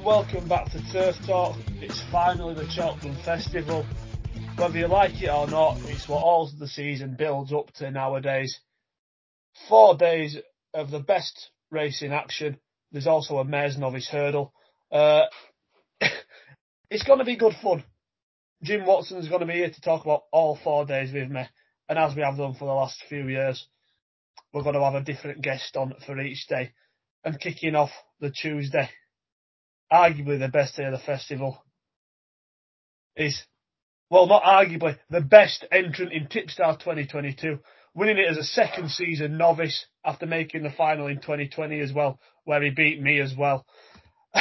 and welcome back to Turf Talk. It's finally the Cheltenham Festival. Whether you like it or not, it's what all the season builds up to nowadays. Four days of the best racing action. There's also a Mares Novice hurdle. Uh, it's going to be good fun. Jim Watson's going to be here to talk about all four days with me. And as we have done for the last few years, we're going to have a different guest on for each day. And kicking off the Tuesday, arguably the best day of the festival, is, well, not arguably, the best entrant in Tipstar 2022, winning it as a second season novice after making the final in 2020 as well, where he beat me as well.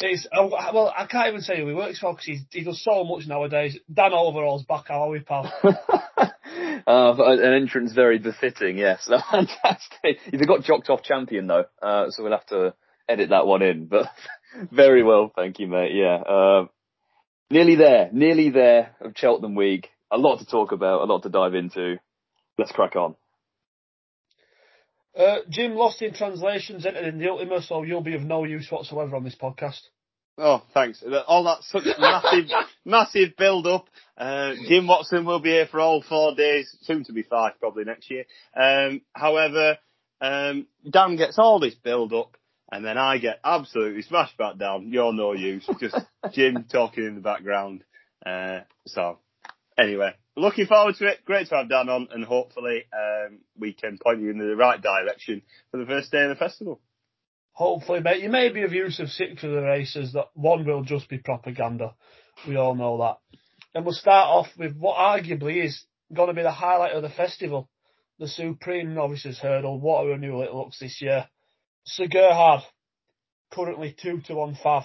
it's, oh, well, I can't even say who he works for because he does so much nowadays. Dan Overall's back, how are we, pal? Uh, an entrance very befitting, yes. Fantastic. You've got jocked off champion though, uh, so we'll have to edit that one in, but very well, thank you, mate. Yeah. Uh, nearly there, nearly there of Cheltenham Week. A lot to talk about, a lot to dive into. Let's crack on. Uh, Jim, lost in translations, entered in the Ultima, so you'll be of no use whatsoever on this podcast. Oh, thanks. All that such massive, massive build up. Uh, Jim Watson will be here for all four days, soon to be five probably next year. Um, however, um, Dan gets all this build up and then I get absolutely smashed back down. You're no use. Just Jim talking in the background. Uh, so anyway, looking forward to it. Great to have Dan on and hopefully, um, we can point you in the right direction for the first day of the festival. Hopefully, mate. You may be of use of six of the races that one will just be propaganda. We all know that. And we'll start off with what arguably is going to be the highlight of the festival. The Supreme Novices Hurdle. What a renewal it looks this year. Sir Gerhard, currently 2 to 1 fav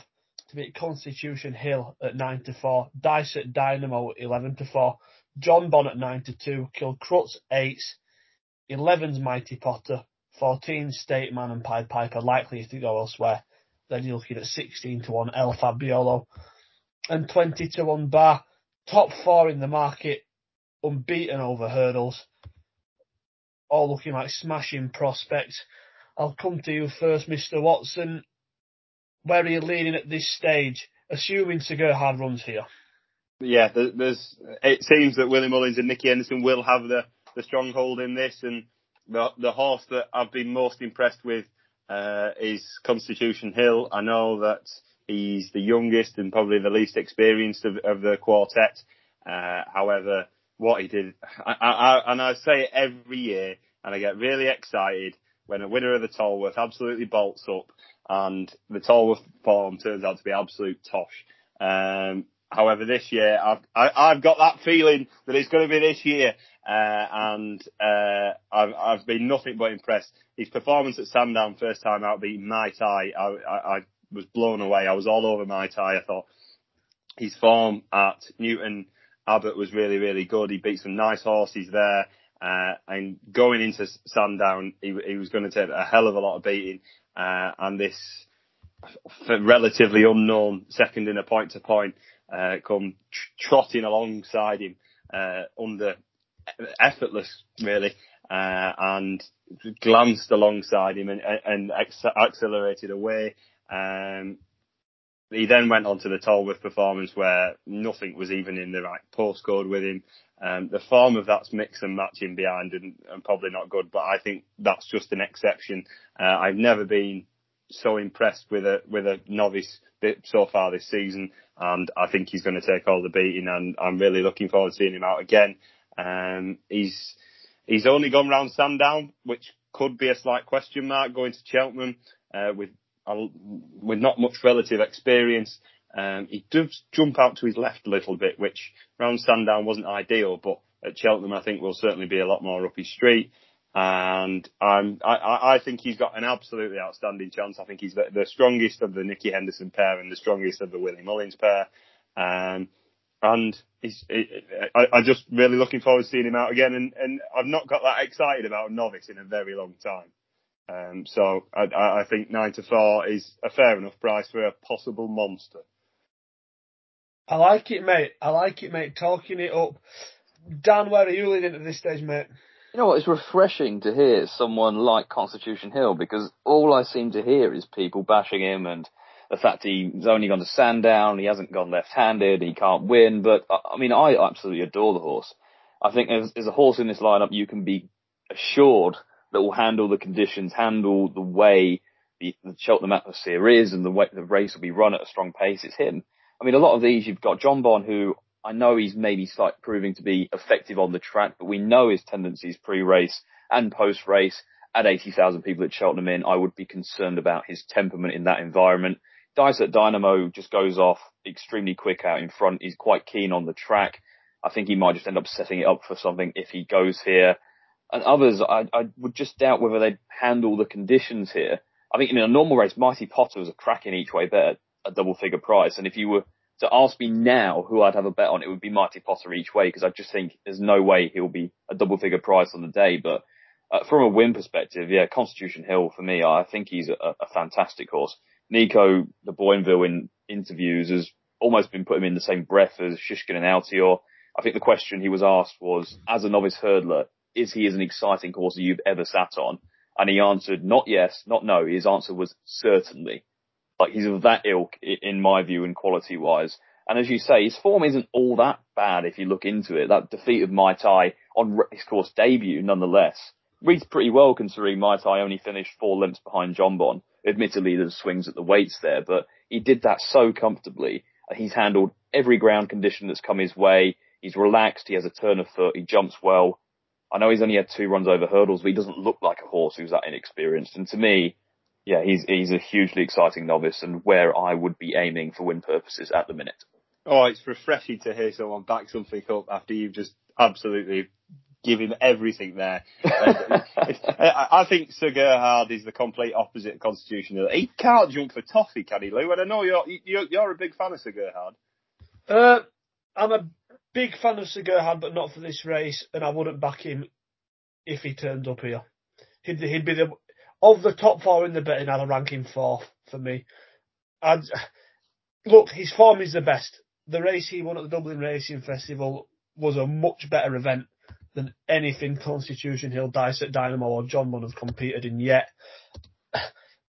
to beat Constitution Hill at 9 to 4. Dysart Dynamo 11 to 4. Jonbon at 9 to 2. Kilcruit 8. 11's Mighty Potter 14 State Man and Pied Piper likely to go elsewhere. Then you're looking at 16 to 1 El Fabiolo and 20 to 1 Bar. Top four in the market, unbeaten over hurdles. All looking like smashing prospects. I'll come to you first, Mr. Watson. Where are you leaning at this stage, assuming Sir Gerhard runs here? Yeah, there's. It seems that Willie Mullins and Nicky Henderson will have the, the stronghold in this, and the the horse that I've been most impressed with uh, is Constitution Hill. I know that he's the youngest and probably the least experienced of, of the quartet. Uh, however, what he did, I, I, and I say it every year, and I get really excited when a winner of the Tolworth absolutely bolts up, and the Tolworth form turns out to be absolute tosh. Um, however, this year I've I, i have got that feeling that it's going to be this year, uh, and uh, I've, I've been nothing but impressed. His performance at Sandown first time out beating Mai I, I, I was blown away. I was all over Mai Tai. I thought his form at Newton Abbot was really, really good. He beat some nice horses there. Uh, and going into Sandown, he, he was going to take a hell of a lot of beating. Uh, and this relatively unknown second in a point to point, uh, come trotting alongside him, uh, under effortless, really, uh, and glanced alongside him and, and accelerated away. Um, he then went on to the Tolworth performance where nothing was even in the right postcode with him. Um, the form of that's mix and matching behind and, and, probably not good, but I think that's just an exception. Uh, I've never been so impressed with a with a novice so far this season, and I think he's going to take all the beating, and I'm really looking forward to seeing him out again. Um, he's he's only gone round Sandown, which could be a slight question mark going to Cheltenham uh, with uh, with not much relative experience. Um, he does jump out to his left a little bit, which round Sandown wasn't ideal, but at Cheltenham I think will certainly be a lot more up his street. And I'm, I, I think he's got an absolutely outstanding chance. I think he's the, the strongest of the Nicky Henderson pair and the strongest of the Willie Mullins pair. Um, and he's, I, I'm just really looking forward to seeing him out again. And, and I've not got that excited about novice in a very long time. Um, so I, I think nine to four is a fair enough price for a possible monster. I like it, mate. I like it, mate. Talking it up. Dan, where are you leading at this stage, mate? You know what? It's refreshing to hear someone like Constitution Hill because all I seem to hear is people bashing him and the fact he's only gone to Sandown, he hasn't gone left-handed, he can't win. But I mean, I absolutely adore the horse. I think there's, a horse in this lineup you can be assured that will handle the conditions, handle the way the, the Cheltenham atmosphere is, and the way the race will be run at a strong pace. It's him. I mean, a lot of these you've got Jonbon, who I know he's maybe slight proving to be effective on the track, but we know his tendencies pre-race and post-race. At 80,000 people at Cheltenham in, I would be concerned about his temperament in that environment. Dysart Dynamo just goes off extremely quick out in front. He's quite keen on the track. I think he might just end up setting it up for something if he goes here. And others, I, I would just doubt whether they'd handle the conditions here. I think in a normal race, Mighty Potter was a cracking each way bet at a double figure price. And if you were to ask me now who I'd have a bet on, it would be Mighty Potter each way because I just think there's no way he'll be a double figure price on the day. But uh, from a win perspective, yeah, Constitution Hill for me, I think he's a, a fantastic horse. Nico de Boinville in interviews has almost been putting him in the same breath as Shishkin and Altior. I think the question he was asked was, as a novice hurdler, is he as an exciting horse that you've ever sat on? And he answered, not yes, not no. His answer was certainly. Like he's of that ilk, in my view, and quality wise. And as you say, his form isn't all that bad if you look into it. That defeat of Mai Tai on his course debut, nonetheless, reads pretty well considering Mai Tai only finished four lengths behind Jonbon. Admittedly, there's swings at the weights there, but he did that so comfortably. Uh, he's handled every ground condition that's come his way. He's relaxed. He has a turn of foot. He jumps well. I know he's only had two runs over hurdles, but he doesn't look like a horse who's that inexperienced. And to me, yeah, he's he's a hugely exciting novice and where I would be aiming for win purposes at the minute. Oh, it's refreshing to hear someone back something up after you've just absolutely given everything there. I think Sir Gerhard is the complete opposite of Constitution. He can't jump for toffee, can he, Lou? And I know you're you're, you're a big fan of Sir Gerhard. Uh, I'm a big fan of Sir Gerhard, but not for this race, and I wouldn't back him if he turned up here. He'd, he'd be the of the top four in the betting. I'd rank him fourth for me. I'd, look, his form is the best. The race he won at the Dublin Racing Festival was a much better event than anything Constitution Hill, Dysart Dynamo, or Jonbon have competed in yet.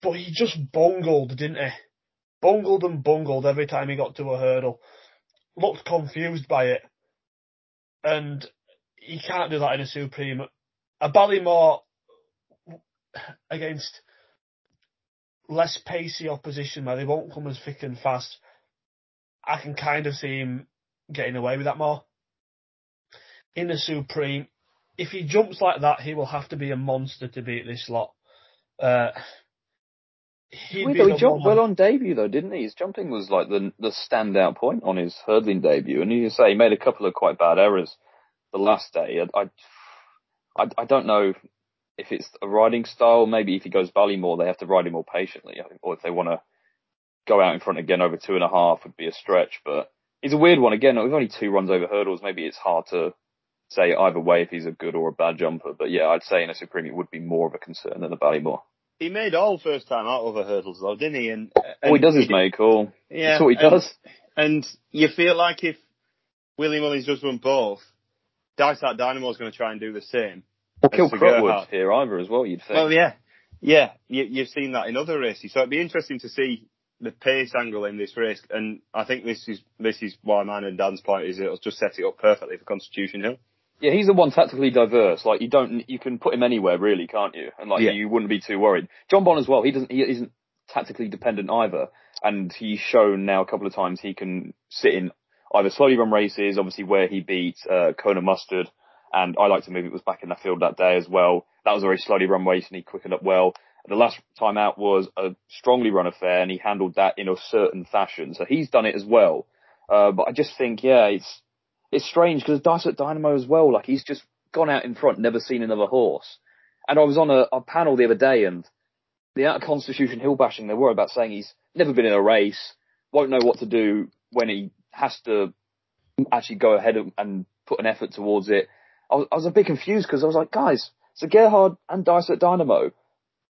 But he just bungled, didn't he? Bungled and bungled every time he got to a hurdle. Looked confused by it and he can't do that in a Supreme. A Ballymore against less pacey opposition where they won't come as thick and fast, I can kind of see him getting away with that more. In the Supreme, if he jumps like that, he will have to be a monster to beat this lot. Uh, he jumped well on debut though, didn't he? His jumping was like the the standout point on his hurdling debut, and you say he made a couple of quite bad errors the last day. I I, I don't know if it's a riding style. Maybe if he goes Ballymore, they have to ride him more patiently, or if they want to go out in front again over two and a half would be a stretch. But he's a weird one. Again, with only two runs over hurdles, maybe it's hard to say either way if he's a good or a bad jumper. But yeah, I'd say in a Supreme it would be more of a concern than a Ballymore he made all first time out over hurdles though, didn't he? And, and all he does is make all. Yeah, that's what he and, does. And you feel like if Willie Mullins does run both, Dysart Dynamo is going to try and do the same. Or kill Crutwood here either as well. You'd think. Well, yeah, yeah. You, you've seen that in other races, so it'd be interesting to see the pace angle in this race. And I think this is this is why mine and Dan's point is it'll just set it up perfectly for Constitution Hill. Yeah, he's the one tactically diverse. Like you don't, you can put him anywhere really, can't you? And like yeah. you wouldn't be too worried. Jonbon as well. He doesn't, he isn't tactically dependent either. And he's shown now a couple of times he can sit in either slowly run races, obviously where he beat uh, Colonel Mustard, and I like to move it was back in the field that day as well. That was a very slowly run race and he quickened up well. The last time out was a strongly run affair and he handled that in a certain fashion. So he's done it as well. Uh, but I just think, yeah, it's it's strange because Dysart Dynamo as well, like he's just gone out in front, never seen another horse. And I was on a, a panel the other day and the out of Constitution Hill bashing, they were about saying he's never been in a race, won't know what to do when he has to actually go ahead and put an effort towards it. I was, I was a bit confused because I was like, guys, so Gerhard and Dysart Dynamo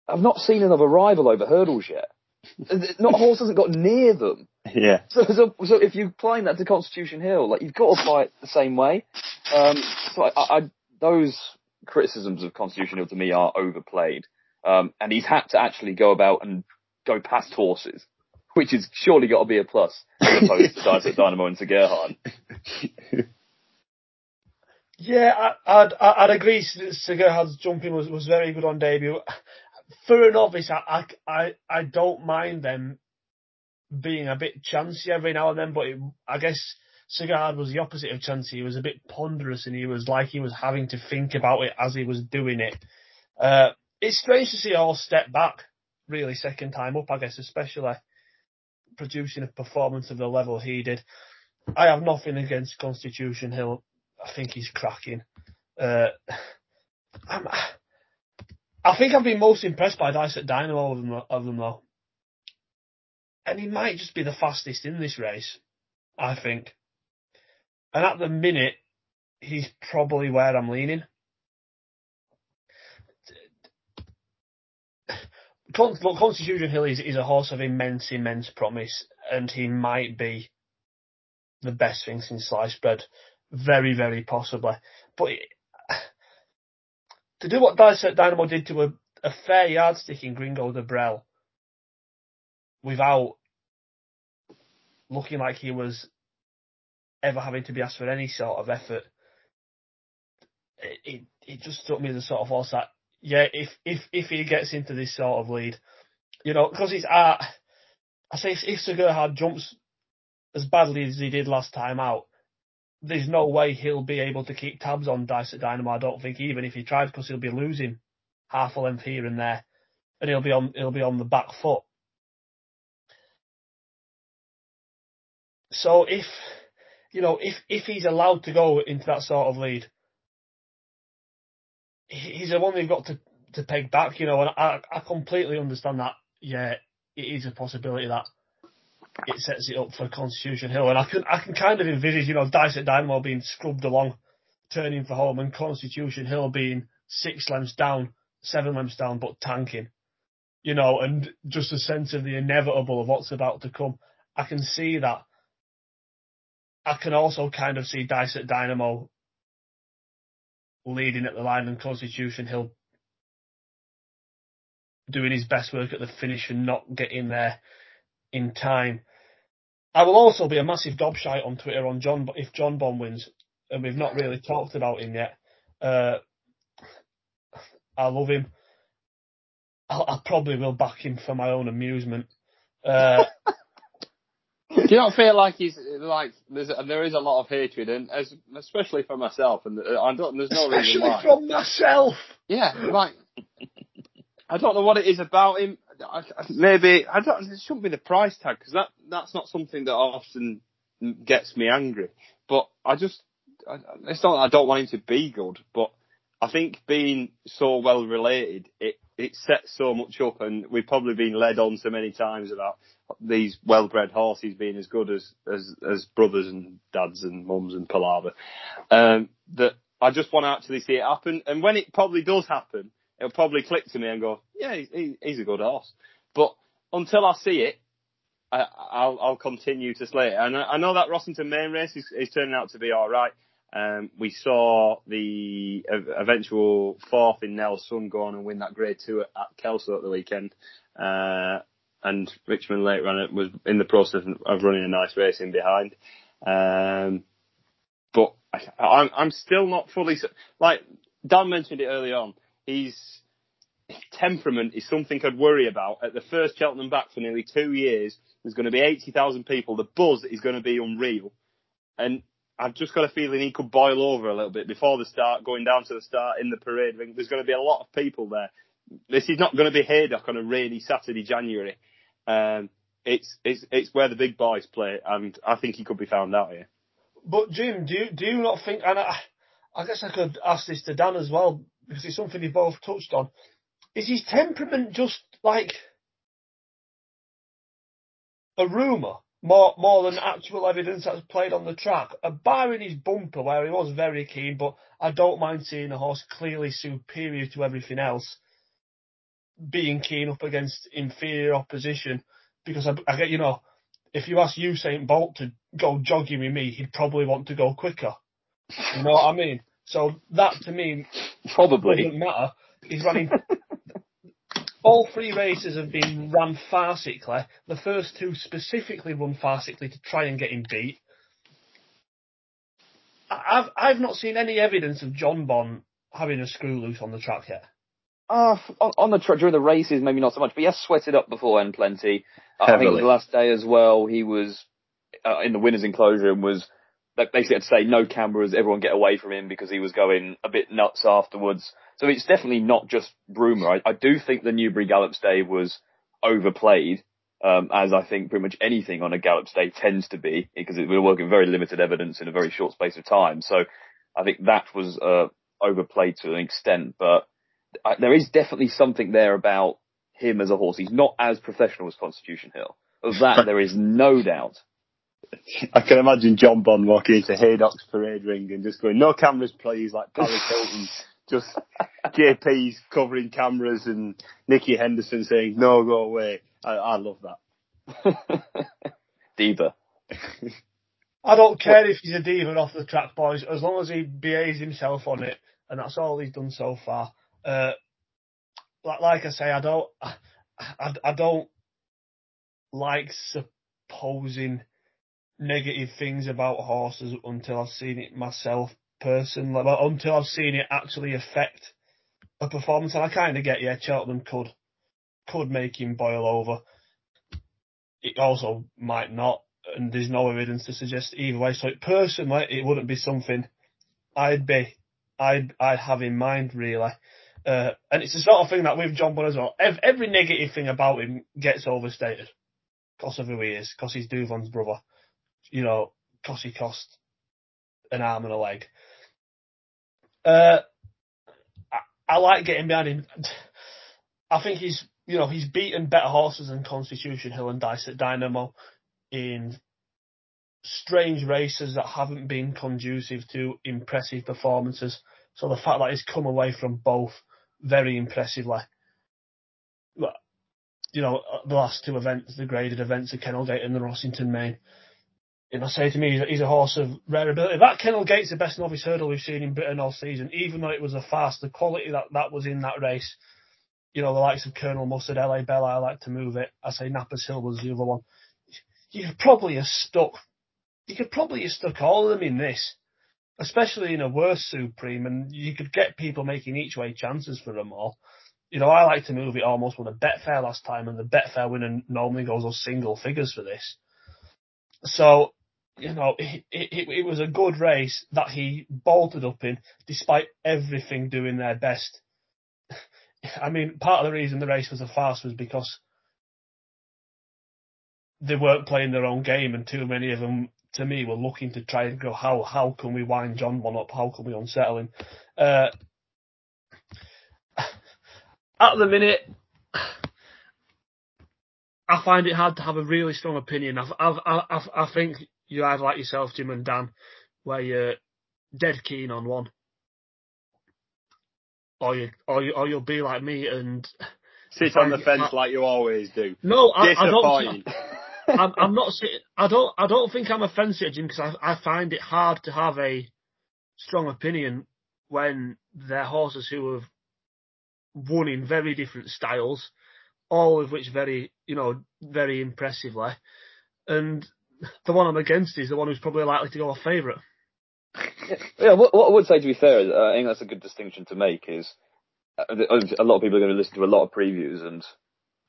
I've not seen another rival over hurdles yet. Not a horse hasn't got near them. Yeah. So, so, so if you're applying that to Constitution Hill, like you've got to apply it the same way. Um, so I, I, those criticisms of Constitution Hill to me are overplayed. Um, and he's had to actually go about and go past horses, which has surely got to be a plus as opposed to Dysart Dynamo and Gerhard. Yeah, I, would I'd agree. Gerhard's jumping was, was very good on debut. For an novice, I, I, I don't mind them being a bit chancy every now and then, but it, I guess Sir Gerhard was the opposite of chancy. He was a bit ponderous and he was like he was having to think about it as he was doing it. Uh, it's strange to see all step back, really, second time up, I guess, especially producing a performance of the level he did. I have nothing against Constitution Hill. I think he's cracking. Uh, i think I've been most impressed by Dysart Dynamo of them, of them though. And he might just be the fastest in this race, I think. And at the minute, he's probably where I'm leaning. Constitution Hill is, is a horse of immense, immense promise, and he might be the best thing since sliced bread. Very, very possibly. But to do what Dynamo did to a, a fair yardstick in Gringo D'Aubrelle without looking like he was ever having to be asked for any sort of effort, it, it, it just struck me as a sort of horse that, yeah, if, if, if he gets into this sort of lead, you know, because he's, uh, I say if, if Sir jumps as badly as he did last time out, there's no way he'll be able to keep tabs on Dysart Dynamo. I don't think even if he tries, because he'll be losing half a length here and there, and he'll be on he'll be on the back foot. So if you know if if he's allowed to go into that sort of lead, he's the one they've got to to peg back. You know, and I I completely understand that. Yeah, it is a possibility that it sets it up for Constitution Hill. And I can I can kind of envisage, you know, Dysart Dynamo being scrubbed along, turning for home, and Constitution Hill being six lengths down, seven lengths down, but tanking. You know, and just a sense of the inevitable of what's about to come. I can see that. I can also kind of see Dysart Dynamo leading at the line and Constitution Hill doing his best work at the finish and not getting there in time. I will also be a massive gobshite on Twitter on John But if Jonbon wins, and we've not really talked about him yet. Uh, I love him. I, I, probably will back him for my own amusement. Uh, Do you not feel like he's like there's there is a lot of hatred, and as especially for myself, and uh, I don't. There's no especially reason why. from myself. Yeah, like I don't know what it is about him. I, maybe I don't. It shouldn't be the price tag because that that's not something that often gets me angry. But I just I, it's not. I don't want him to be good, but I think being so well related, it it sets so much up, and we've probably been led on so many times about these well-bred horses being as good as as as brothers and dads and mums and palaver. Um, that I just want to actually see it happen, and when it probably does happen it'll probably click to me and go, yeah, he, he's a good horse. But until I see it, I, will I'll continue to slay it. And I, I know that Rossington Main race is, is turning out to be all right. Um, we saw the eventual fourth in Nell's Son go on and win that grade two at, at Kelso at the weekend. Uh, and Richmond Late Runner was in the process of running a nice race in behind. Um, but I, am I'm still not fully, like, Dan mentioned it early on his temperament is something I'd worry about. At the first Cheltenham back for nearly two years, there's going to be 80,000 people. The buzz is going to be unreal. And I've just got a feeling he could boil over a little bit before the start, going down to the start in the parade ring. There's going to be a lot of people there. This is not going to be Haydock on a rainy Saturday, January. Um, it's, it's, it's where the big boys play, and I think he could be found out here. But Jim, do you, do you not think, and I, I guess I could ask this to Dan as well, because it's something you both touched on. Is his temperament just like a rumour more more than actual evidence that's played on the track? A bar in his bumper where he was very keen, but I don't mind seeing a horse clearly superior to everything else being keen up against inferior opposition because I, I get you know if you ask Usain Bolt to go jogging with me, he'd probably want to go quicker. You know what I mean? So that to me probably doesn't matter. He's running all three races have been run farcically. The first two specifically run farcically to try and get him beat. I've I've not seen any evidence of Jonbon having a screw loose on the track yet. Uh, on, on the track during the races, maybe not so much, but he has sweated up before and plenty. Uh, I think it was the last day as well. He was uh, in the winners' enclosure and was basically had to say no cameras, everyone get away from him because he was going a bit nuts afterwards. So it's definitely not just rumour. I, I do think the Newbury Gallops Day was overplayed, um, as I think pretty much anything on a Gallops Day tends to be, because we were working very limited evidence in a very short space of time. So I think that was uh, overplayed to an extent, but I, there is definitely something there about him as a horse. He's not as professional as Constitution Hill. Of that, there is no doubt. I can imagine Jonbon walking into Haydock's parade ring and just going, no cameras please, like Paris Hilton. just JP's covering cameras and Nicky Henderson saying, no, go away. I, I love that. diva. I don't care if he's a diva off the track, boys, as long as he behaves himself on it, and that's all he's done so far. Uh, like, like I say, I don't, I, I don't like supposing negative things about horses until I've seen it myself personally, well, until I've seen it actually affect a performance. And I kind of get, yeah, Cheltenham could could make him boil over. It also might not, and there's no evidence to suggest either way. So it, personally, it wouldn't be something I'd be, I'd, I'd have in mind really. Uh, and it's the sort of thing that with Jonbon as well. Every, every negative thing about him gets overstated because of who he is, because he's Douvan's brother you know, he cost an arm and a leg. Uh, I, I like getting behind him. I think he's, you know, he's beaten better horses than Constitution Hill and Dysart Dynamo in strange races that haven't been conducive to impressive performances. So the fact that he's come away from both very impressively. You know, the last two events, the graded events at Kennel Gate and the Rossington Main, you know, say to me, he's a horse of rare ability. That Kennel Gate's the best novice hurdle we've seen in Britain all season, even though it was a fast. The quality that, that was in that race, you know, the likes of Colonel Mustard, LA Bella, I like to move it. I say Napper's Hill was the other one. You could probably have stuck, you could probably have stuck all of them in this, especially in a worse Supreme, and you could get people making each way chances for them all. You know, I like to move it almost with a Betfair last time, and the Betfair winner normally goes on single figures for this. So you know, it, it, it, was a good race that he bolted up in, despite everything doing their best. I mean, part of the reason the race was a farce was because they weren't playing their own game, and too many of them, to me, were looking to try and go, how how can we wind Jonbon up? How can we unsettle him? Uh, at the minute, I find it hard to have a really strong opinion. I, I, I, I think you either like yourself, Jim and Dan, where you're dead keen on one, or you or you or you'll be like me and sit on the fence I, like you always do. No, I, I don't. I'm, I'm not. I don't. I don't think I'm a fence Jim, because I, I find it hard to have a strong opinion when they're horses who have won in very different styles, all of which very, you know, very impressively, and the one I'm against is the one who's probably likely to go off favourite. yeah, what, what, I would say to be fair, uh, I think that's a good distinction to make. Is uh, a lot of people are going to listen to a lot of previews, and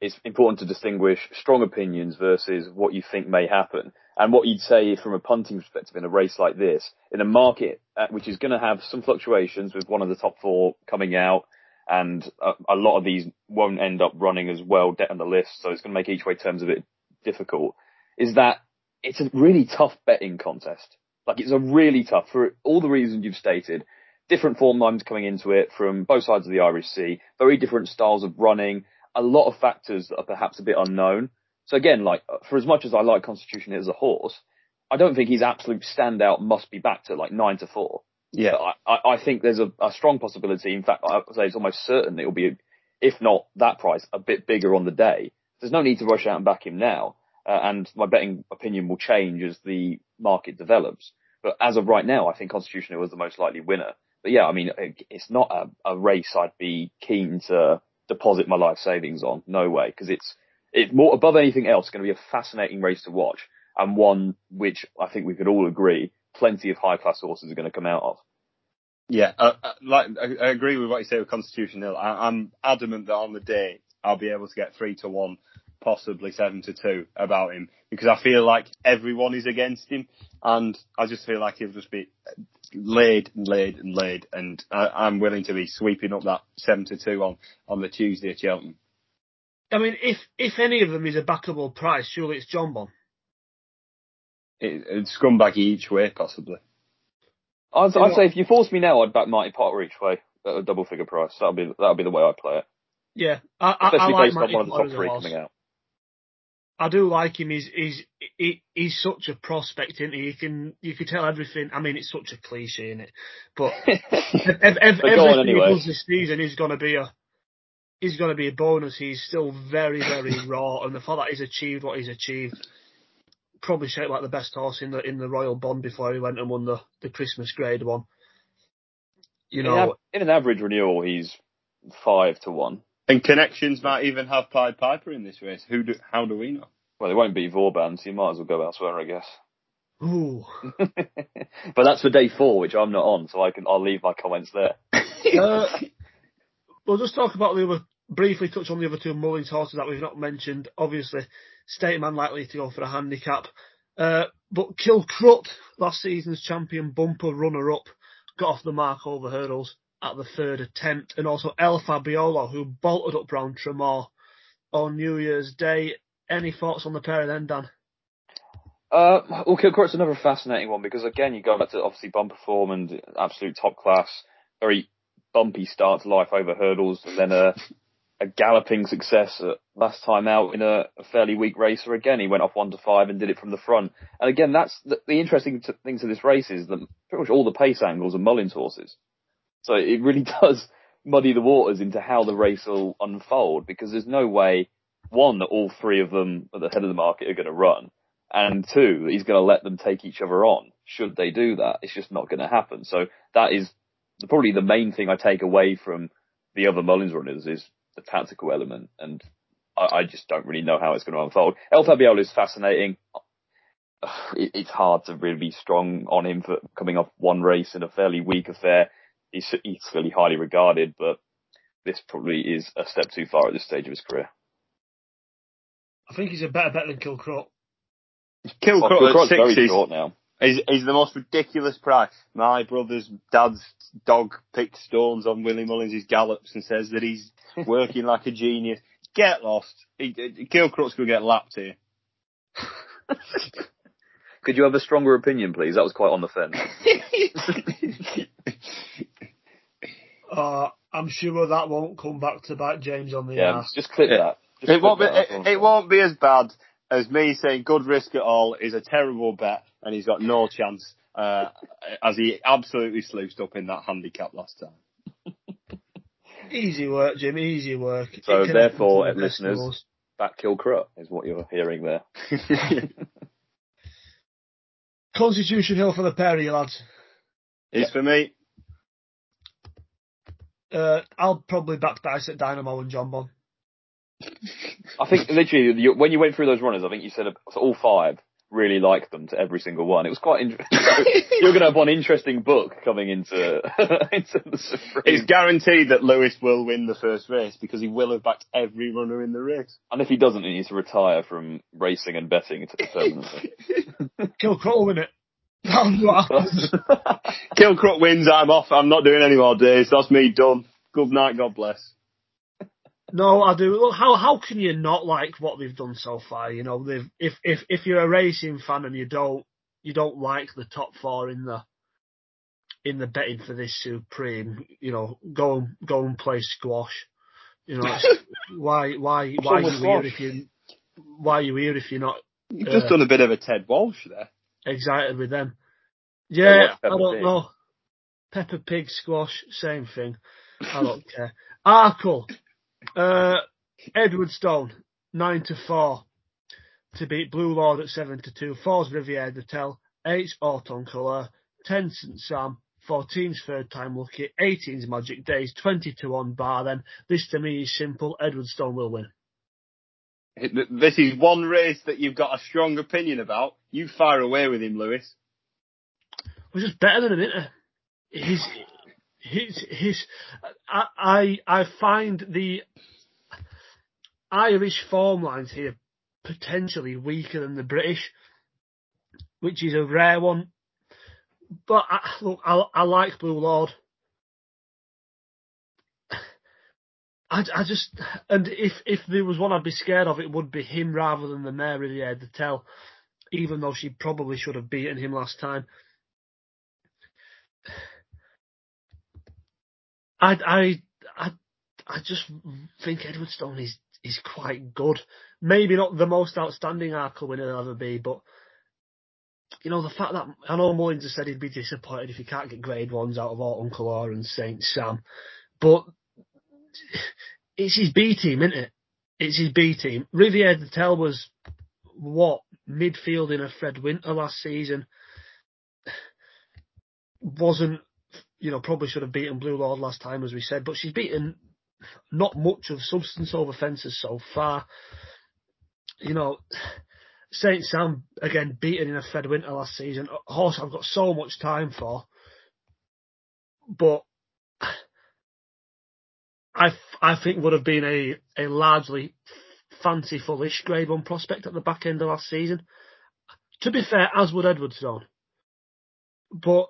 it's important to distinguish strong opinions versus what you think may happen. And what you'd say from a punting perspective in a race like this, in a market uh, which is going to have some fluctuations with one of the top four coming out, and a, a lot of these won't end up running as well down the list, so it's going to make each way terms a bit difficult. Is that it's a really tough betting contest. Like it's a really tough for all the reasons you've stated. Different form lines coming into it from both sides of the Irish Sea, very different styles of running, a lot of factors that are perhaps a bit unknown. So again, like for as much as I like Constitution as a horse, I don't think his absolute standout must be back to like nine to four. Yeah, I, I, think there's a, a, strong possibility. In fact, I would say it's almost certain it will be, if not that price, a bit bigger on the day. There's no need to rush out and back him now uh, and my betting opinion will change as the market develops. But as of right now, I think Constitution was the most likely winner. But yeah, I mean, it's not a, a race I'd be keen to deposit my life savings on. No way, because it's it's more above anything else going to be a fascinating race to watch and one which I think we could all agree plenty of high class horses are going to come out of. Yeah, uh, uh, like I, I, agree with what you say with Constitution Hill. I, am adamant that on the day I'll be able to get three to one, possibly seven to two about him because I feel like everyone is against him, and I just feel like he'll just be laid and laid and laid, and I, am willing to be sweeping up that seven to two on on the Tuesday at Cheltenham. I mean, if if any of them is a backable price, surely it's Jonbon. It, it's scumbaggy each way, possibly. I'd, I'd say if you force me now, I'd back Mighty Potter each way at a double figure price. That'll be that'll be the way I play it. Yeah, I, I, especially I like based Mighty on one of the top three coming out. I do like him. He's he's he, he's such a prospect, isn't he? You can you can tell everything. I mean, it's such a cliche, isn't it? But ev- ev- everything anyway. he does this season is going to be a is going to be a bonus. He's still very very raw, and the fact that he's achieved what he's achieved probably shaped like the best horse in the in the Royal Bond before he went and won the the Christmas grade one. You know, in, in an average renewal, he's five to one. And connections might even have Pied Piper in this race. Who do, how do we know? Well, they won't beat Vauban, so you might as well go elsewhere, I guess. Ooh. but that's for day four, which I'm not on, so I can I'll leave my comments there. uh, we'll just talk about the other briefly touch on the other two Mullins horses that we've not mentioned. Obviously, State Man likely to go for a handicap. Uh, but Kilcruit, last season's champion bumper runner up, got off the mark over hurdles at the third attempt. And also El Fabiolo, who bolted up round Tramore on New Year's Day. Any thoughts on the pair then, Dan? Uh, well, Kilcruit's another fascinating one because again, you go back to obviously bumper form and absolute top class, very bumpy start to life over hurdles, and then a a galloping success last time out in a, a, fairly weak racer. Again, he went off one to five and did it from the front. And again, that's the, the interesting t- thing to this race is that pretty much all the pace angles are Mullins horses. So it really does muddy the waters into how the race will unfold because there's no way, one, that all three of them at the head of the market are going to run. And two, he's going to let them take each other on. Should they do that, it's just not going to happen. So that is probably the main thing I take away from the other Mullins runners is the tactical element, and I, I just don't really know how it's going to unfold. El Fabiolo is fascinating. It, it's hard to really be strong on him for coming off one race in a fairly weak affair. He's, he's really highly regarded, but this probably is a step too far at this stage of his career. I think he's a better bet than Kilcruit. Kilcruit well, at six very is, short now. Is, is the most ridiculous price. My brother's dad's dog picked stones on Willie Mullins' gallops and says that he's working like a genius. Get lost. He, uh, Kilcruit's going to get lapped here. Could you have a stronger opinion, please? That was quite on the fence. uh, I'm sure that won't come back to bite James on the yeah, ass. Just clip that. Just it, won't be, it, it won't be as bad as me saying good risk at all is a terrible bet and he's got no chance uh, as he absolutely sluiced up in that handicap last time. Easy work, Jim. Easy work. So therefore, listeners, back Kilcruit is what you're hearing there. Constitution Hill for the pair of you lads. It's for me. Uh, I'll probably back Dysart Dynamo and Jonbon. I think literally you, when you went through those runners, I think you said all five really liked them to every single one. It was quite interesting. You're going to have one interesting book coming into into the Supreme. It's guaranteed that Lewis will win the first race because he will have backed every runner in the race. And if he doesn't, he needs to retire from racing and betting permanently. Kilcruit will win it. Kilcruit wins. I'm off. I'm not doing any more days. That's me done. Good night. God bless. No, I do. Look, how how can you not like what they've done so far? You know, they've if if if you're a racing fan and you don't you don't like the top four in the in the betting for this Supreme, you know, go and go and play squash. You know, why why why are you here if you why are you here if you're not? You've uh, just done a bit of a Ted Walsh there. Excited with them. Yeah, I don't Pig. know. Pepper Pig squash, same thing. I don't care. Cool. Uh, Edwardstone, 9 to 4 to beat Blue Lord at 7 to 2. 4's Riviere d'Etel, 8's Haut En Couleurs, 10 St Sam, 14's third time lucky, 18's magic days, 22 on bar. Then this to me is simple. Edwardstone will win. This is one race that you've got a strong opinion about. You fire away with him, Lewis. Was just better than him, isn't it? His, his, his. I, I, I find the Irish form lines here potentially weaker than the British, which is a rare one. But I, look, I, I like Blue Lord. I, I just and if if there was one I'd be scared of, it would be him rather than the Mary the the tell. Even though she probably should have beaten him last time. I I I I just think Edwardstone is is quite good. Maybe not the most outstanding Arkle winner he'll ever be, but you know the fact that I know Mullins has said he'd be disappointed if he can't get grade ones out of all Uncle Or and Saint Sam, but it's his B team, isn't it? It's his B team. Riviere Tell was what midfield in a Fred Winter last season. Wasn't you know probably should have beaten Blue Lord last time as we said, but she's beaten not much of substance over fences so far. You know, Saint Sam again beaten in a Fred Winter last season. A horse I've got so much time for, but I I think would have been a a largely fanciful-ish grade one prospect at the back end of last season. To be fair, as would Edwardstone, but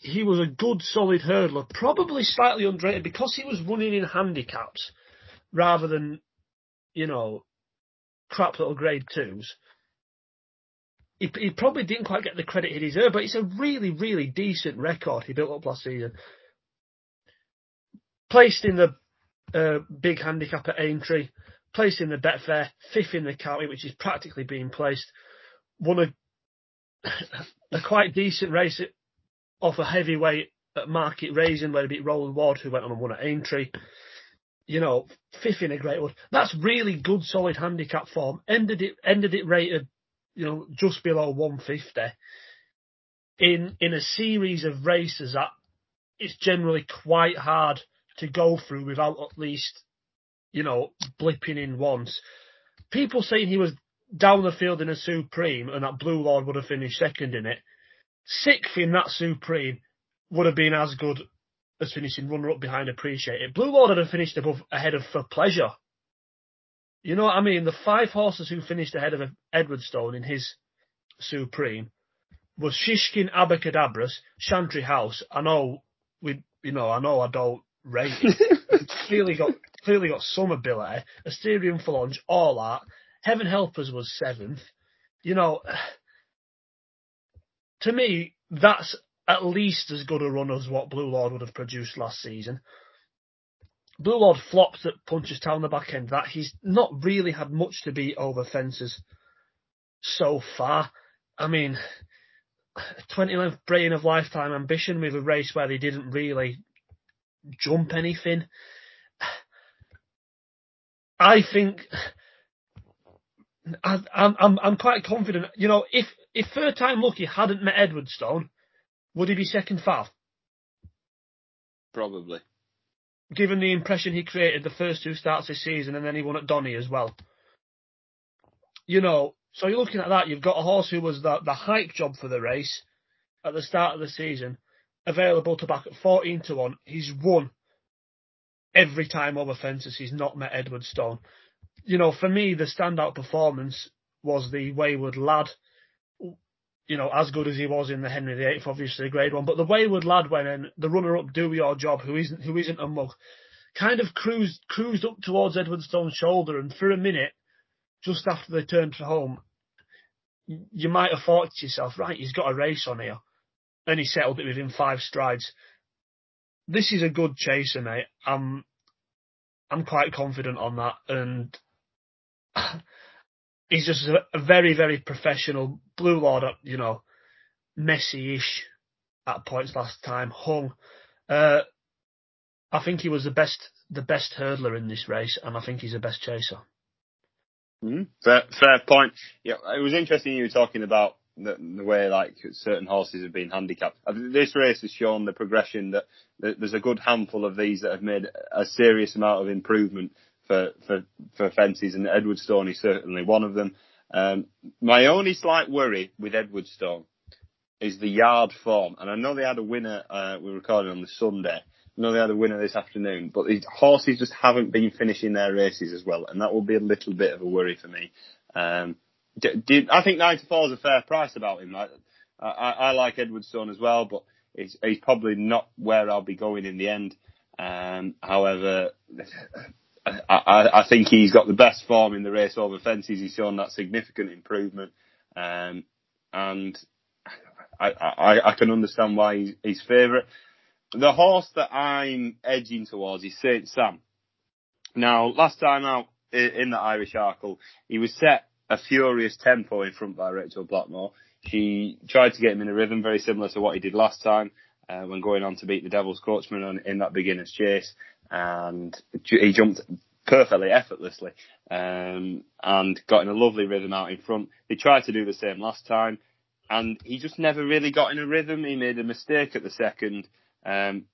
he was a good, solid hurdler, probably slightly underrated because he was running in handicaps rather than, you know, crap little grade twos. He, he probably didn't quite get the credit he deserved, but it's a really, really decent record he built up last season. Placed in the uh, big handicap at Aintree, placed in the Betfair, fifth in the county, which is practically being placed. Won a, a quite decent race off a heavyweight at Market Rasen, where he beat Roland Ward, who went on and won at Aintree. You know, fifth in a great one. That's really good, solid handicap form. Ended it, ended it rated, you know, just below 150. In in a series of races that it's generally quite hard to go through without at least, you know, blipping in once. People saying he was down the field in a Supreme and that Blue Lord would have finished second in it Sixth in that Supreme would have been as good as finishing runner up behind Appreciate It. Blue Lord would have finished above ahead of For Pleasure. You know what I mean? The five horses who finished ahead of Edwardstone in his Supreme was Shishkin Abacadabras, Chantry House. I know we, you know, I know I don't it. clearly got clearly got some ability. Asterion Forlonge, all that. Heaven Helpers was seventh. You know, to me, that's at least as good a run as what Blue Lord would have produced last season. Blue Lord flopped at Punchestown the back end. That he's not really had much to beat over fences so far. I mean, 20 length brain of lifetime ambition with a race where they didn't really jump anything. I think I, am I'm I'm quite confident. You know, if if third time lucky hadn't met Edwardstone, would he be second far? Probably. Given the impression he created the first two starts this season, and then he won at Donny as well. You know, so you're looking at that. You've got a horse who was the the hype job for the race at the start of the season, available to back at 14 to one. He's won every time over fences. He's not met Edwardstone you know, for me, the standout performance was the Wayward Lad. You know, as good as he was in the Henry VIII, obviously a great one. But the Wayward Lad went in, the runner-up, Do Your Job, who isn't who isn't a mug, kind of cruised cruised up towards Edwardstone's shoulder, and for a minute, just after they turned for home, you might have thought to yourself, right, he's got a race on here, and he settled it within five strides. This is a good chaser, mate. I'm I'm quite confident on that, and he's just a, a, very, very professional blue lord. You know, messy-ish at points last time. Hung. Uh, I think he was the best, the best hurdler in this race, and I think he's the best chaser. Mm-hmm. Fair, fair point. Yeah, it was interesting you were talking about the, the way like certain horses have been handicapped. This race has shown the progression that, that there's a good handful of these that have made a serious amount of improvement for for, for fences, and Edwardstone is certainly one of them. Um, my only slight worry with Edwardstone is the yard form, and I know they had a winner. Uh, we are recording on the Sunday. I know they had a winner this afternoon, but the horses just haven't been finishing their races as well, and that will be a little bit of a worry for me. Um, did, I think 94 is a fair price about him. I, I, I like Edwardstone as well, but he's, he's, probably not where I'll be going in the end. Um, however, I, I, think he's got the best form in the race over fences. He's shown that significant improvement, um, and I, I, I, can understand why he's, he's favourite. The horse that I'm edging towards is Saint Sam. Now, last time out in the Irish Arkle, he was set a furious tempo in front by Rachael Blackmore. She tried to get him in a rhythm very similar to what he did last time uh, when going on to beat the Devil's Coachman on, in that beginner's chase, and he jumped perfectly effortlessly um, and got in a lovely rhythm out in front. They tried to do the same last time, and he just never really got in a rhythm. He made a mistake at the second. Um,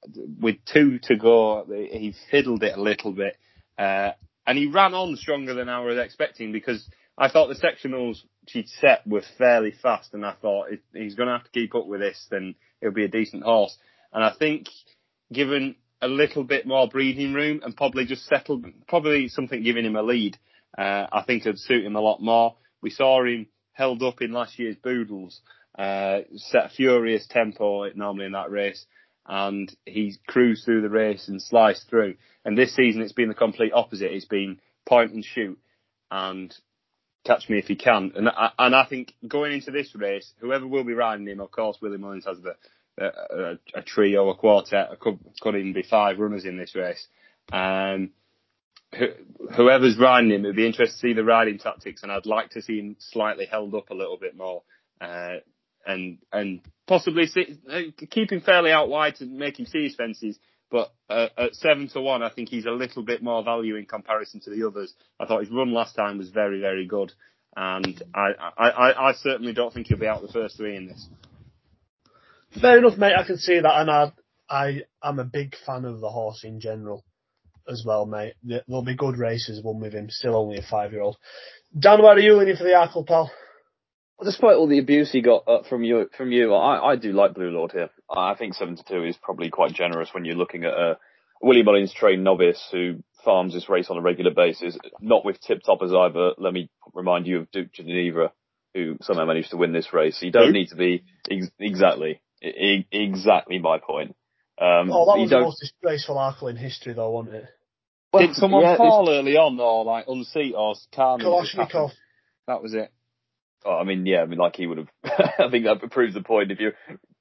with two to go, he fiddled it a little bit, uh, and he ran on stronger than I was expecting because I thought the sectionals she'd set were fairly fast, and I thought if he's going to have to keep up with this, then it'll be a decent horse. And I think, given a little bit more breathing room and probably just settled, probably something giving him a lead, uh, I think it'd suit him a lot more. We saw him held up in last year's Boodles, uh, set a furious tempo normally in that race, and he cruised through the race and sliced through. And this season it's been the complete opposite. It's been point and shoot, and catch me if he can. And I, and I think going into this race, whoever will be riding him, of course, Willie Mullins has the a, a trio, a quartet, could, could even be five runners in this race. Um, whoever's riding him, it'd be interesting to see the riding tactics, and I'd like to see him slightly held up a little bit more, uh, and and possibly see, uh, keep him fairly out wide to make him see his fences. But uh, at seven to one, I think he's a little bit more value in comparison to the others. I thought his run last time was very, very good, and I, I, I, I certainly don't think he'll be out the first three in this. Fair enough, mate. I can see that, and I, I, I'm a big fan of the horse in general, as well, mate. There'll be good races won with him. Still only a five-year-old. Dan, where are you leaning for the Arkle, pal? Despite all the abuse he got uh, from you, from you, I, I do like Blue Lord here. I think seven to two is probably quite generous when you're looking at a Willie Mullins trained novice who farms this race on a regular basis, not with tip toppers either. Let me remind you of Duke Geneva, who somehow managed to win this race. You don't need to be ex- exactly, e- exactly my point. Um, oh, that was the most disgraceful Arkle in history, though, wasn't it? Well, Did someone yeah, fall early on, or like unseat, or can Kalashnikov. That was it. Oh, I mean, yeah, I mean, like he would have. I think that proves the point. If you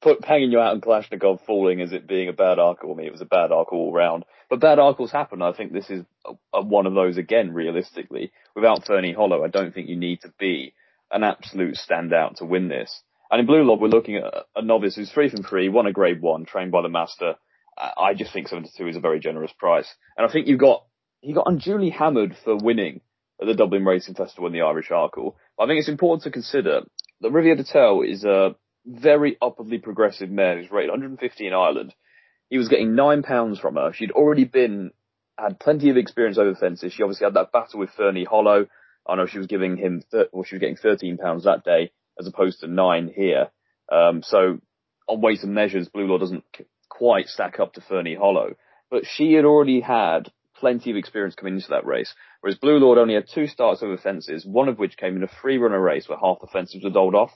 put hanging you out on Kalashnikov falling as it being a bad Arkle, I mean, it was a bad arc all round. But bad Arkles happen. I think this is a, a, one of those again. Realistically, without Ferny Hollow, I don't think you need to be an absolute standout to win this. And in Blue Lord, we're looking at a novice who's three from three, won a Grade One, trained by the master. I just think 72 is a very generous price. And I think you got he got unduly hammered for winning at the Dublin Racing Festival in the Irish Arkle. I think it's important to consider that Riviere d'Etel is a very upwardly progressive mare who's rated 150 in Ireland. He was getting nine pounds from her. She'd already been, had plenty of experience over fences. She obviously had that battle with Ferny Hollow. I know she was giving him, th- well, she was getting 13 pounds that day as opposed to nine here. Um, so on weights and measures, Blue Lord doesn't quite stack up to Ferny Hollow, but she had already had plenty of experience coming into that race. Whereas Blue Lord only had two starts over fences, one of which came in a free runner race where half the fences were dolled off.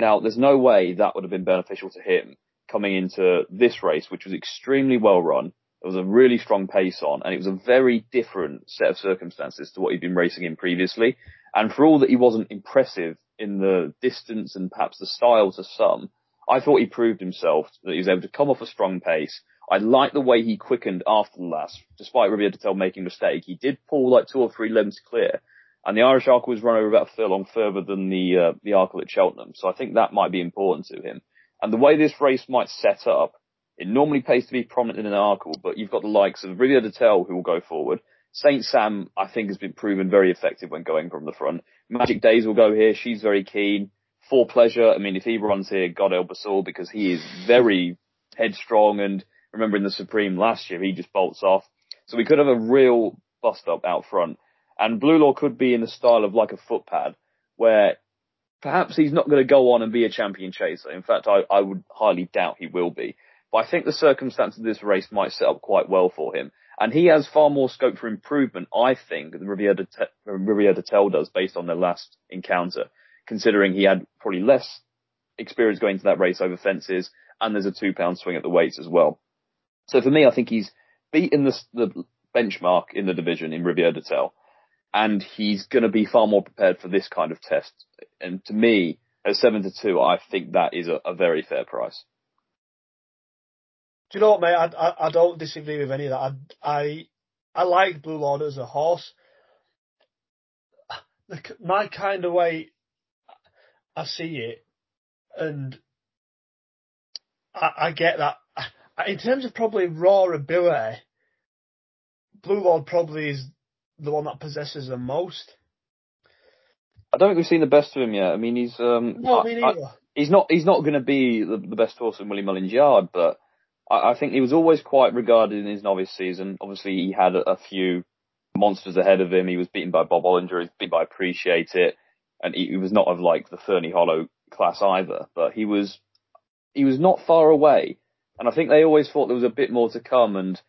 Now, there's no way that would have been beneficial to him coming into this race, which was extremely well run. There was a really strong pace on, and it was a very different set of circumstances to what he'd been racing in previously. And for all that he wasn't impressive in the distance and perhaps the style to some, I thought he proved himself that he was able to come off a strong pace, I like the way he quickened after the last, despite Riviere d'Etel making a mistake. He did pull like two or three lengths clear, and the Irish Arkle was run over about a furlong further than the uh, the Arkle at Cheltenham. So I think that might be important to him. And the way this race might set up, it normally pays to be prominent in an Arkle, but you've got the likes of Riviere d'Etel who will go forward. Saint Sam, I think, has been proven very effective when going from the front. Magic Daze will go here. She's very keen. for pleasure. I mean, if he runs here, God help us all because he is very headstrong and remember in the Supreme last year, he just bolts off. So we could have a real bust up out front. And Blue Lord could be in the style of like a footpad where perhaps he's not going to go on and be a champion chaser. In fact, I, I would highly doubt he will be. But I think the circumstances of this race might set up quite well for him. And he has far more scope for improvement, I think, than Riviere de, Riviere d'Etel does based on their last encounter, considering he had probably less experience going to that race over fences and there's a two pound swing at the weights as well. So for me, I think he's beaten the, the benchmark in the division in Riviere de and he's going to be far more prepared for this kind of test. And to me, at seven to two, I think that is a, a very fair price. Do you know what, mate? I, I, I don't disagree with any of that. I I, I like Blue Lord as a horse. My kind of way I see it, and I, I get that. In terms of probably raw ability, Blue Lord probably is the one that possesses the most. I don't think we've seen the best of him yet. I mean, he's um, no, I, I, he's not he's not going to be the, the, best horse in Willie Mullins' yard, but I, I, think he was always quite regarded in his novice season. Obviously, he had a, a few monsters ahead of him. He was beaten by Bob Olinger. he was beaten by Appreciate It, and he, he was not of like the Ferny Hollow class either. But he was he was not far away, and I think they always thought there was a bit more to come. And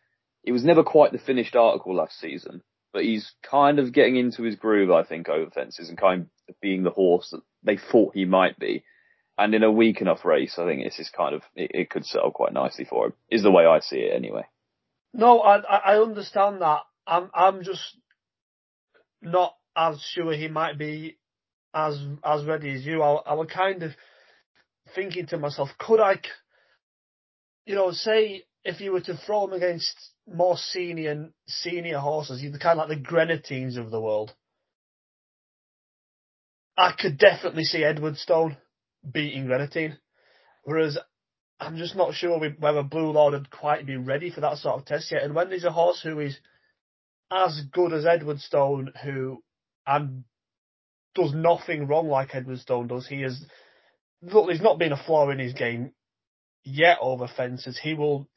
it was never quite the finished article last season but he's kind of getting into his groove, I think, over fences and kind of being the horse that they thought he might be. And in a weak enough race, I think this is kind of it, it could settle quite nicely for him. Is the way I see it, anyway. No, I I understand that. I'm I'm just not as sure he might be as as ready as you. I, I was kind of thinking to myself, could I, you know, say if you were to throw him against more senior senior horses, you kind of like the Grenadines of the world. I could definitely see Edwardstone beating Grenadine, whereas I'm just not sure whether Blue Lord would quite be ready for that sort of test yet. And when there's a horse who is as good as Edwardstone, who and does nothing wrong like Edwardstone does, he is look. There's not been a flaw in his game yet over fences. He will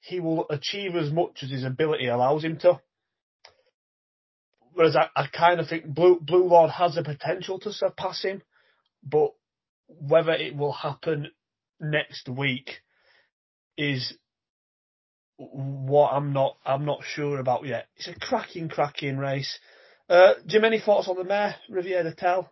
he will achieve as much as his ability allows him to. Whereas I, I kind of think Blue, Blue Lord has the potential to surpass him, but whether it will happen next week is what I'm not I'm not sure about yet. It's a cracking, cracking race. Uh, Jim, any thoughts on the mare, Riviere d'Etel?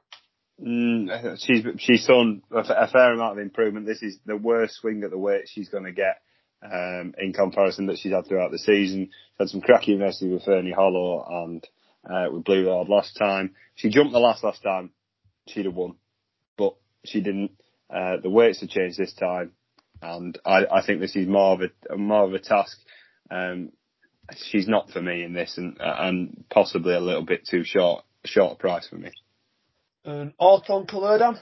Mm, she's she's shown a, fair amount of improvement. This is the worst swing at the weight she's going to get um, in comparison that she's had throughout the season. She had some cracking races with Ferny Hollow and uh, with Blue Lord last time. She jumped the last last time, she'd have won, but she didn't. Uh, the weights have changed this time, and I, I think this is more of a more of a task. Um, she's not for me in this, and and possibly a little bit too short short price for me. And Haut En Couleurs,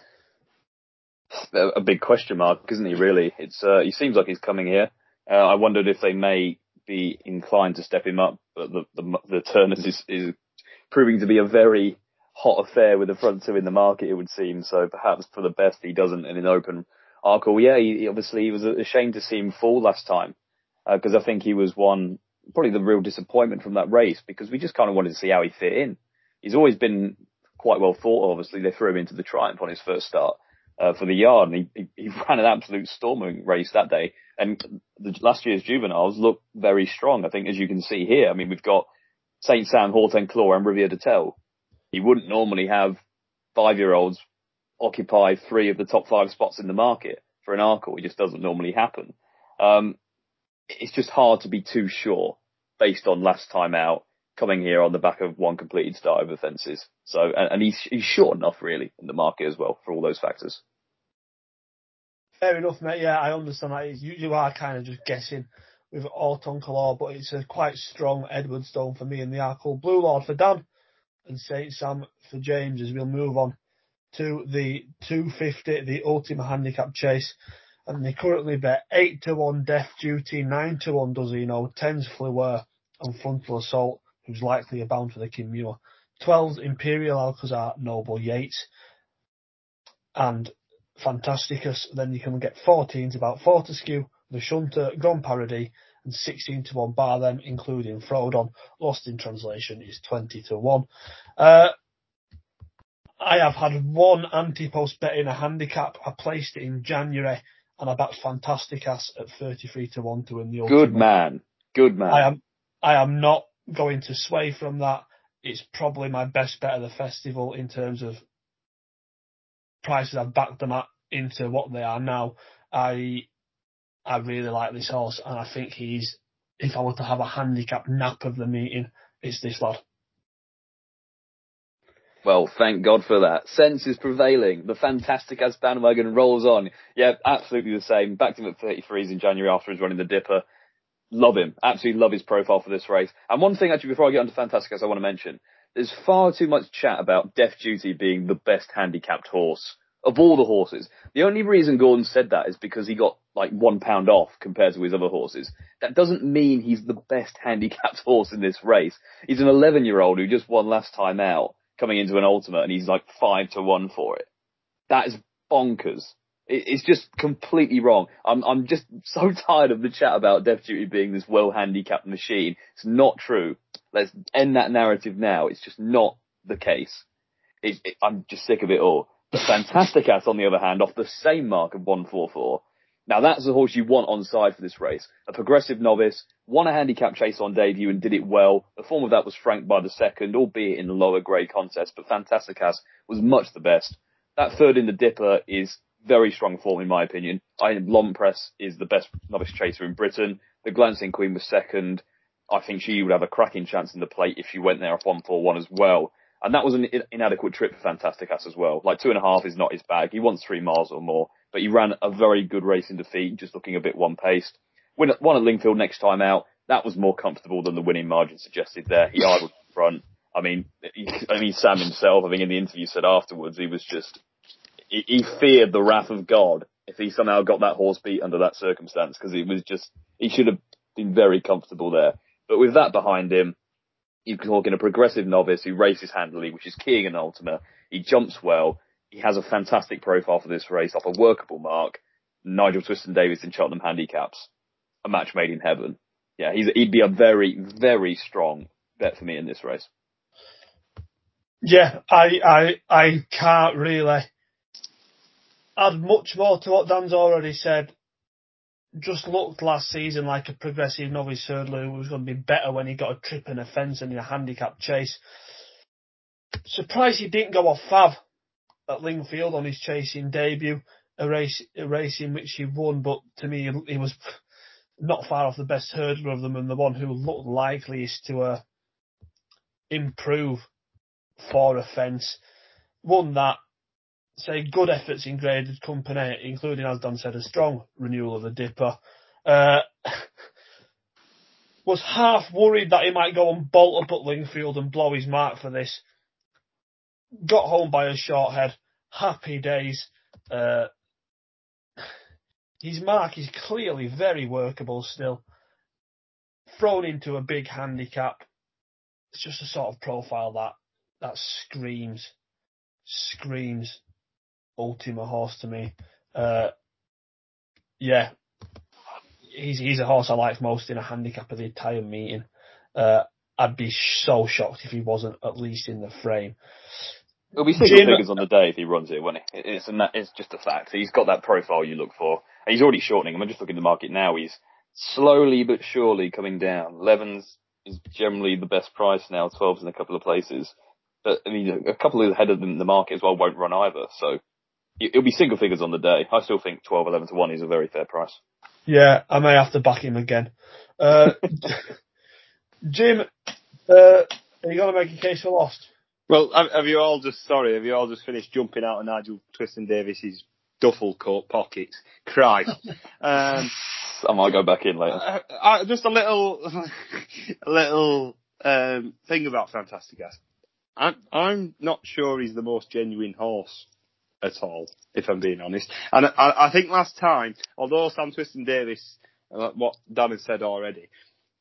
a big question mark, isn't he? Really, it's uh, he seems like he's coming here. Uh, I wondered if they may be inclined to step him up, but the the, the Turners is, is proving to be a very hot affair with the front two in the market. It would seem so. Perhaps for the best he doesn't in an open Arkle. Yeah, he, obviously he was ashamed to see him fall last time because uh, I think he was one probably the real disappointment from that race because we just kind of wanted to see how he fit in. He's always been quite well thought. Obviously, they threw him into the Triumph on his first start uh, for the yard, and he, he, he ran an absolute storming race that day. And the, last year's juveniles look very strong. I think, as you can see here, I mean, we've got Saint Sam, Haut Claw, and Riviere d'Etel. You wouldn't normally have five-year-olds occupy three of the top five spots in the market for an Arkle. It just doesn't normally happen. Um, it's just hard to be too sure based on last time out coming here on the back of one completed start over fences. So, and, and he's, he's short enough really in the market as well for all those factors. Fair enough, mate. Yeah, I understand that. You, you are kind of just guessing with Haut En Couleurs, but it's a quite strong Edwardstone for me, and they are called Blue Lord for Dan and Saint Sam for James as we'll move on to the 250, the Ultima Handicap Chase. And they currently bet 8 to 1 Death Duty, 9 to 1 know, 10's Fleur, and Frontal Assault, who's likely a bound for the Kim Muir. 12 Imperial Alcazar Noble Yeats and Fantastikas. Then you can get 14s about Fortescue, the Shunter, Grand Parody, and 16 to 1 bar them, including Frodon. Lost in translation is 20 to 1. Uh, I have had one anti post bet in a handicap. I placed it in January and I backed Fantastikas at 33 to 1 to win the Good ultimate. man. Good man. I am, I am not going to sway from that. It's probably my best bet of the festival in terms of prices I've backed them at into what they are now. I I really like this horse, and I think he's. If I were to have a handicap nap of the meeting, it's this lad. Well, thank God for that. Sense is prevailing. The Fantastikas bandwagon rolls on. Yeah, absolutely the same. Backed him at 33s in January after he's running the Dipper. Love him. Absolutely love his profile for this race. And one thing actually before I get onto Fantastikas I want to mention, there's far too much chat about Death Duty being the best handicapped horse of all the horses. The only reason Gordon said that is because he got like one pound off compared to his other horses. That doesn't mean he's the best handicapped horse in this race. He's an 11 year old who just won last time out coming into an Ultima and he's like five to one for it. That is bonkers. It's just completely wrong. I'm, I'm just so tired of the chat about Death Duty being this well handicapped machine. It's not true. Let's end that narrative now. It's just not the case. It, it, I'm just sick of it all. The Fantastikas, on the other hand, off the same mark of 144. Now that's the horse you want on side for this race. A progressive novice, won a handicap chase on debut and did it well. The form of that was franked by the second, albeit in lower grade contest, but Fantastikas was much the best. That third in the Dipper is very strong form in my opinion. L'Homme Presse is the best novice chaser in Britain. The Glancing Queen was second. I think she would have a cracking chance in the plate if she went there off 141 as well. And that was an inadequate trip for Fantastikas as well. Like two and a half is not his bag. He wants three miles or more, but he ran a very good race in defeat, just looking a bit one paced. Won at Lingfield next time out. That was more comfortable than the winning margin suggested there. He idled front. I mean, I mean, Sam himself, I think in the interview said afterwards, he was just, he, he feared the wrath of God if he somehow got that horse beat under that circumstance because it was just, he should have been very comfortable there. But with that behind him, you're talking a progressive novice who races handily, which is keying an Ultima. He jumps well. He has a fantastic profile for this race off a workable mark. Nigel Twiston Davies in Cheltenham handicaps. A match made in heaven. Yeah, he'd be a very, very strong bet for me in this race. Yeah, I, I, I can't really add much more to what Dan's already said just looked last season like a progressive novice hurdler who was going to be better when he got a trip and a fence and in a handicap chase. Surprised he didn't go off Fav at Lingfield on his chasing debut, a race, a race in which he won, but to me he was not far off the best hurdler of them and the one who looked likeliest to uh, improve for a fence. Won that, say good efforts in graded company, including, as Dan said, a strong renewal of the Dipper. Uh, was half worried that he might go and bolt up at Lingfield and blow his mark for this. Got home by a short head. Happy days. Uh, his mark is clearly very workable still. Thrown into a big handicap. It's just a sort of profile that that screams, screams Ultima horse to me. Uh, yeah, he's he's a horse I like most in a handicap of the entire meeting. Uh, I'd be so shocked if he wasn't at least in the frame. It'll be single Jim, figures on the day if he runs it, won't it? It's and that, it's just a fact. He's got that profile you look for. And he's already shortening. I'm just looking at the market now. He's slowly but surely coming down. 11s is generally the best price now. 12s in a couple of places. But I mean, a couple of ahead of them in the market as well won't run either. So it'll be single figures on the day. I still think 12, 11 to 1 is a very fair price. Yeah, I may have to back him again. Uh, Jim, uh, are you going to make a case for lost? Well, have you all just, sorry, have you all just finished jumping out of Nigel Twiston-Davies's duffel coat pockets? Christ. um, I might go back in later. Uh, uh, just a little, a little um, thing about Fantastikas. I'm, I'm not sure he's the most genuine horse at all, if I'm being honest. And I, I think last time, although Sam Twiston Davies, uh, what Dan has said already,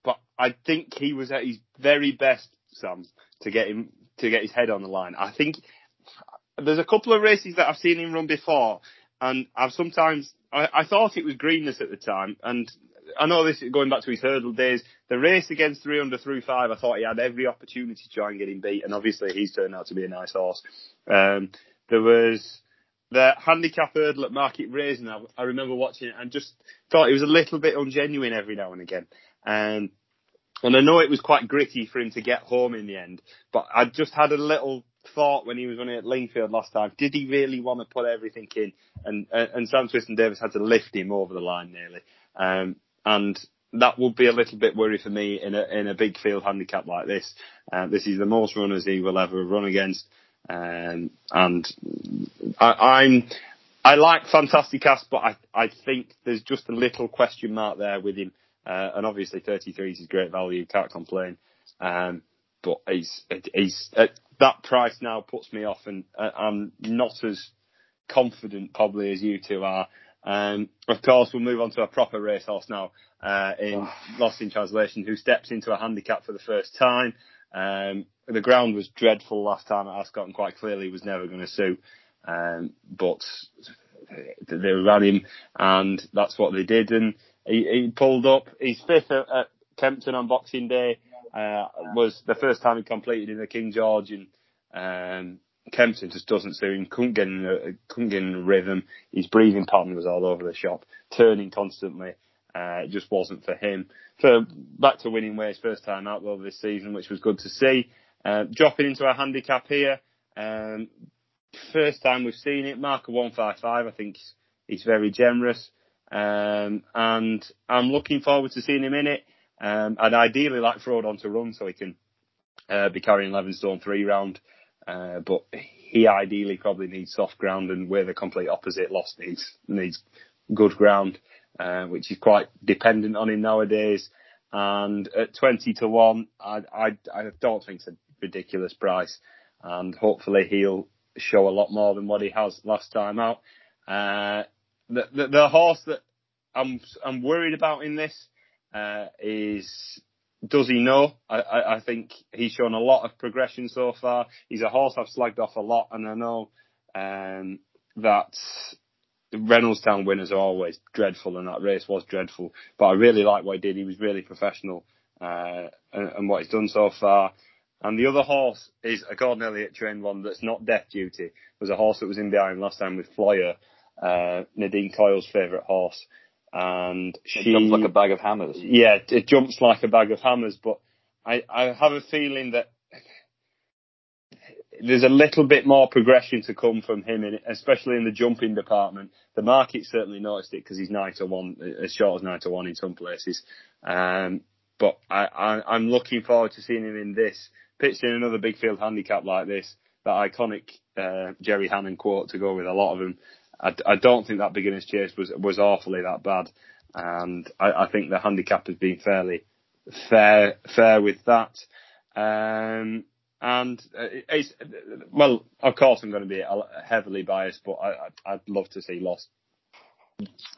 but I think he was at his very best, Sam, to get him to get his head on the line. I think there's a couple of races that I've seen him run before, and I've sometimes I, I thought it was greenness at the time, and I know this is going back to his hurdle days. The race against Threeunderthrufive, I thought he had every opportunity to try and get him beat, and obviously he's turned out to be a nice horse. Um, there was the handicap hurdle at Market Rasen. I, I remember watching it and just thought it was a little bit ungenuine every now and again. Um, and I know it was quite gritty for him to get home in the end, but I just had a little thought when he was running at Lingfield last time. Did he really want to put everything in? And and Sam Twiston-Davies had to lift him over the line nearly. Um, and that would be a little bit worry for me in a in a big field handicap like this. Uh, this is the most runners he will ever run against, um, and I, I'm I like Fantastikas, but I I think there's just a little question mark there with him. Uh, and obviously 33 is great value, can't complain. Um, but he's he's at that price now puts me off, and uh, I'm not as confident probably as you two are. Um, of course, we'll move on to a proper racehorse now uh, in Lost in Translation, who steps into a handicap for the first time. Um, the ground was dreadful last time at Ascot, and quite clearly was never going to suit. Um, but they ran him, and that's what they did. And he, he pulled up. He's fifth at, at Kempton on Boxing Day. Uh, was the first time he completed in the King George, and um, Kempton just doesn't suit him. Couldn't get in couldn't get in rhythm. His breathing pattern was all over the shop, turning constantly. Uh, it just wasn't for him. So back to winning ways first time out though this season, which was good to see. Uh, dropping into a handicap here. Um, first time we've seen it. Marker 155. I think he's very generous. Um, and I'm looking forward to seeing him in it. Um, I'd ideally like Frodon to run so he can uh, be carrying 11 stone three round. Uh, but he ideally probably needs soft ground, and we're the complete opposite. Lost needs needs good ground, uh, which is quite dependent on him nowadays. And at 20 to one, I I, I don't think it's a ridiculous price, and hopefully he'll show a lot more than what he has last time out. Uh, the, the, the horse that I'm I'm worried about in this uh, is does he know? I, I, I, think he's shown a lot of progression so far. He's a horse I've slagged off a lot, and I know um, that Reynoldstown winners are always dreadful, and that race was dreadful. But I really like what he did. He was really professional, uh, and, and, what he's done so far. And the other horse is a Gordon Elliott trained one that's not death duty. It was a horse that was in behind last time with Floyer, uh, Nadine Coyle's favourite horse and she it jumps like a bag of hammers. Yeah, it jumps like a bag of hammers. But I, I have a feeling that there's a little bit more progression to come from him, in, especially in the jumping department. The market certainly noticed it because he's nine to one, as short as nine to one in some places. Um, but I, I, I'm looking forward to seeing him in this pitched in another big field handicap like this. That iconic uh, Jerry Hannon quote to go with a lot of them. I, I don't think that beginner's chase was was awfully that bad, and I, I think the handicap has been fairly fair fair with that. Um, and it's well, of course, I'm going to be heavily biased, but I, I'd love to see Lost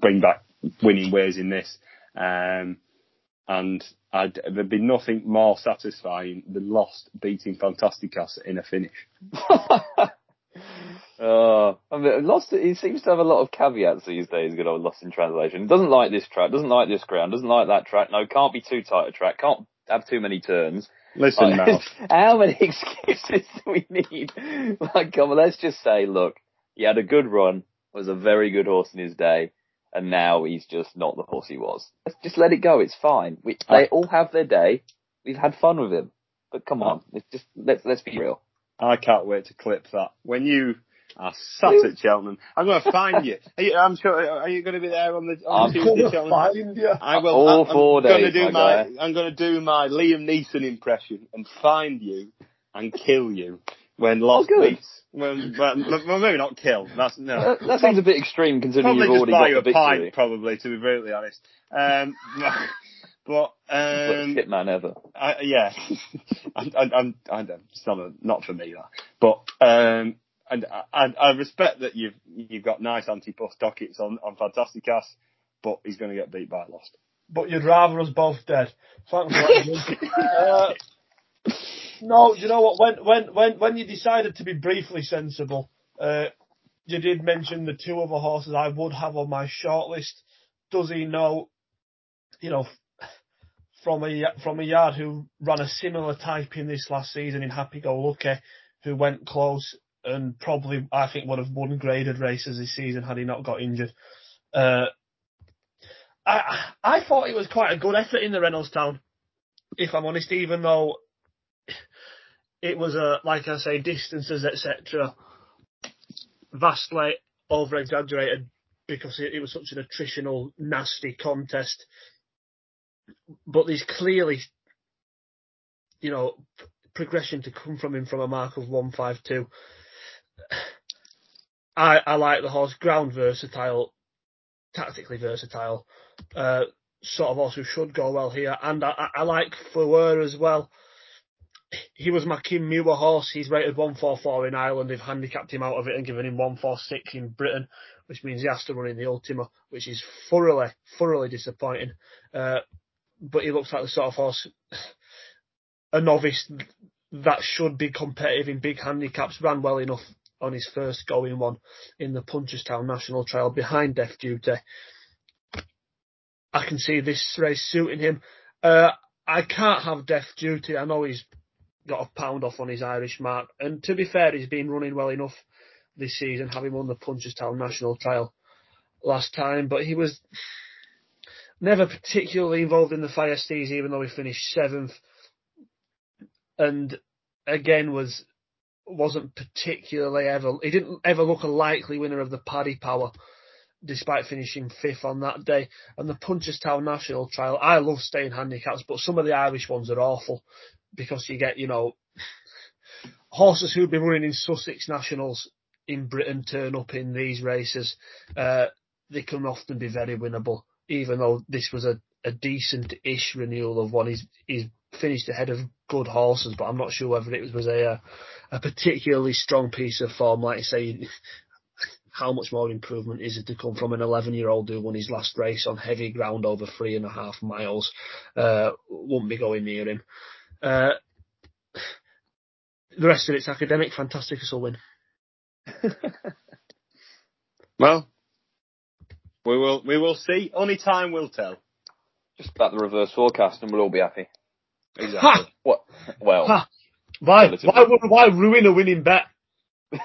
bring back winning ways in this. Um, and I'd, there'd be nothing more satisfying than Lost beating Fantastikas in a finish. Uh, I mean, Lost. He seems to have a lot of caveats these days. Good old Lost in Translation. He Doesn't like this track. Doesn't like this ground. Doesn't like that track. No, can't be too tight a track. Can't have too many turns. Listen, How many excuses do we need? Like, come on, let's just say, look, he had a good run. Was a very good horse in his day, and now he's just not the horse he was. Let's just let it go. It's fine. We, they all have their day. We've had fun with him, but come on, let's just let's let's be real. I can't wait to clip that. When you are sat at Cheltenham, I'm going to find you. you. I'm sure. Are you going to be there on the on I'm going to find you. I will. All I'm, four I'm days, Gonna do my my, I'm going to do my Liam Neeson impression and find you and kill you when Lost oh, beats. When, well, well, maybe not kill. That's no. That, that seems a bit extreme considering probably you've already got you a pint, victory. probably to be brutally honest. Um, but um, hitman ever. I, yeah, I, I, I'm, I don't, it's not, a, not for me that. But um, and I, I respect that you've you've got nice anti-post dockets on on Fantastikas, but he's going to get beat by Lost. But you'd rather us both dead. Thanks uh, no, you know what? When when when when you decided to be briefly sensible, uh, you did mention the two other horses I would have on my shortlist. Does he know, you know, from a from a yard who ran a similar type in this last season in Happy Go Lucky, who went close and probably I think would have won graded races this season had he not got injured. Uh, I I thought it was quite a good effort in the Reynoldstown, if I'm honest, even though it was a like I say distances etc. vastly over exaggerated because it, it was such an attritional nasty contest. But there's clearly, you know, progression to come from him from a mark of one five two. I I like the horse, ground versatile, tactically versatile, uh, sort of horse who should go well here, and I, I like Fleur as well. He was my Kim Muir horse. He's rated 144 in Ireland. They've handicapped him out of it and given him 146 in Britain, which means he has to run in the Ultima, which is thoroughly, thoroughly disappointing. Uh, but he looks like the sort of horse, a novice that should be competitive in big handicaps, ran well enough on his first going one in the Punchestown National Trial behind Death Duty. I can see this race suiting him. Uh, I can't have Death Duty. I know he's got a pound off on his Irish mark, and to be fair, he's been running well enough this season, having won the Punchestown National Trial last time. But he was never particularly involved in the Thyestes, even though he finished seventh, and again was wasn't particularly ever. He didn't ever look a likely winner of the Paddy Power, despite finishing fifth on that day. And the Punchestown National Trial, I love staying handicaps, but some of the Irish ones are awful because you get, you know, horses who've been running in Sussex Nationals in Britain turn up in these races. Uh, they can often be very winnable, even though this was a, a decent-ish renewal of one. He's, he's finished ahead of good horses, but I'm not sure whether it was a a particularly strong piece of form. Like I say, how much more improvement is it to come from an 11 year old who won his last race on heavy ground over three and a half miles? Uh, wouldn't be going near him. Uh, the rest of it's academic. Fantastic, Fantastikas will win. well, we will we will see. Only time will tell. Just about the reverse forecast, and we'll all be happy. Exactly. Ha! What? Well, Ha! Why? Why? would- Why ruin a winning bet?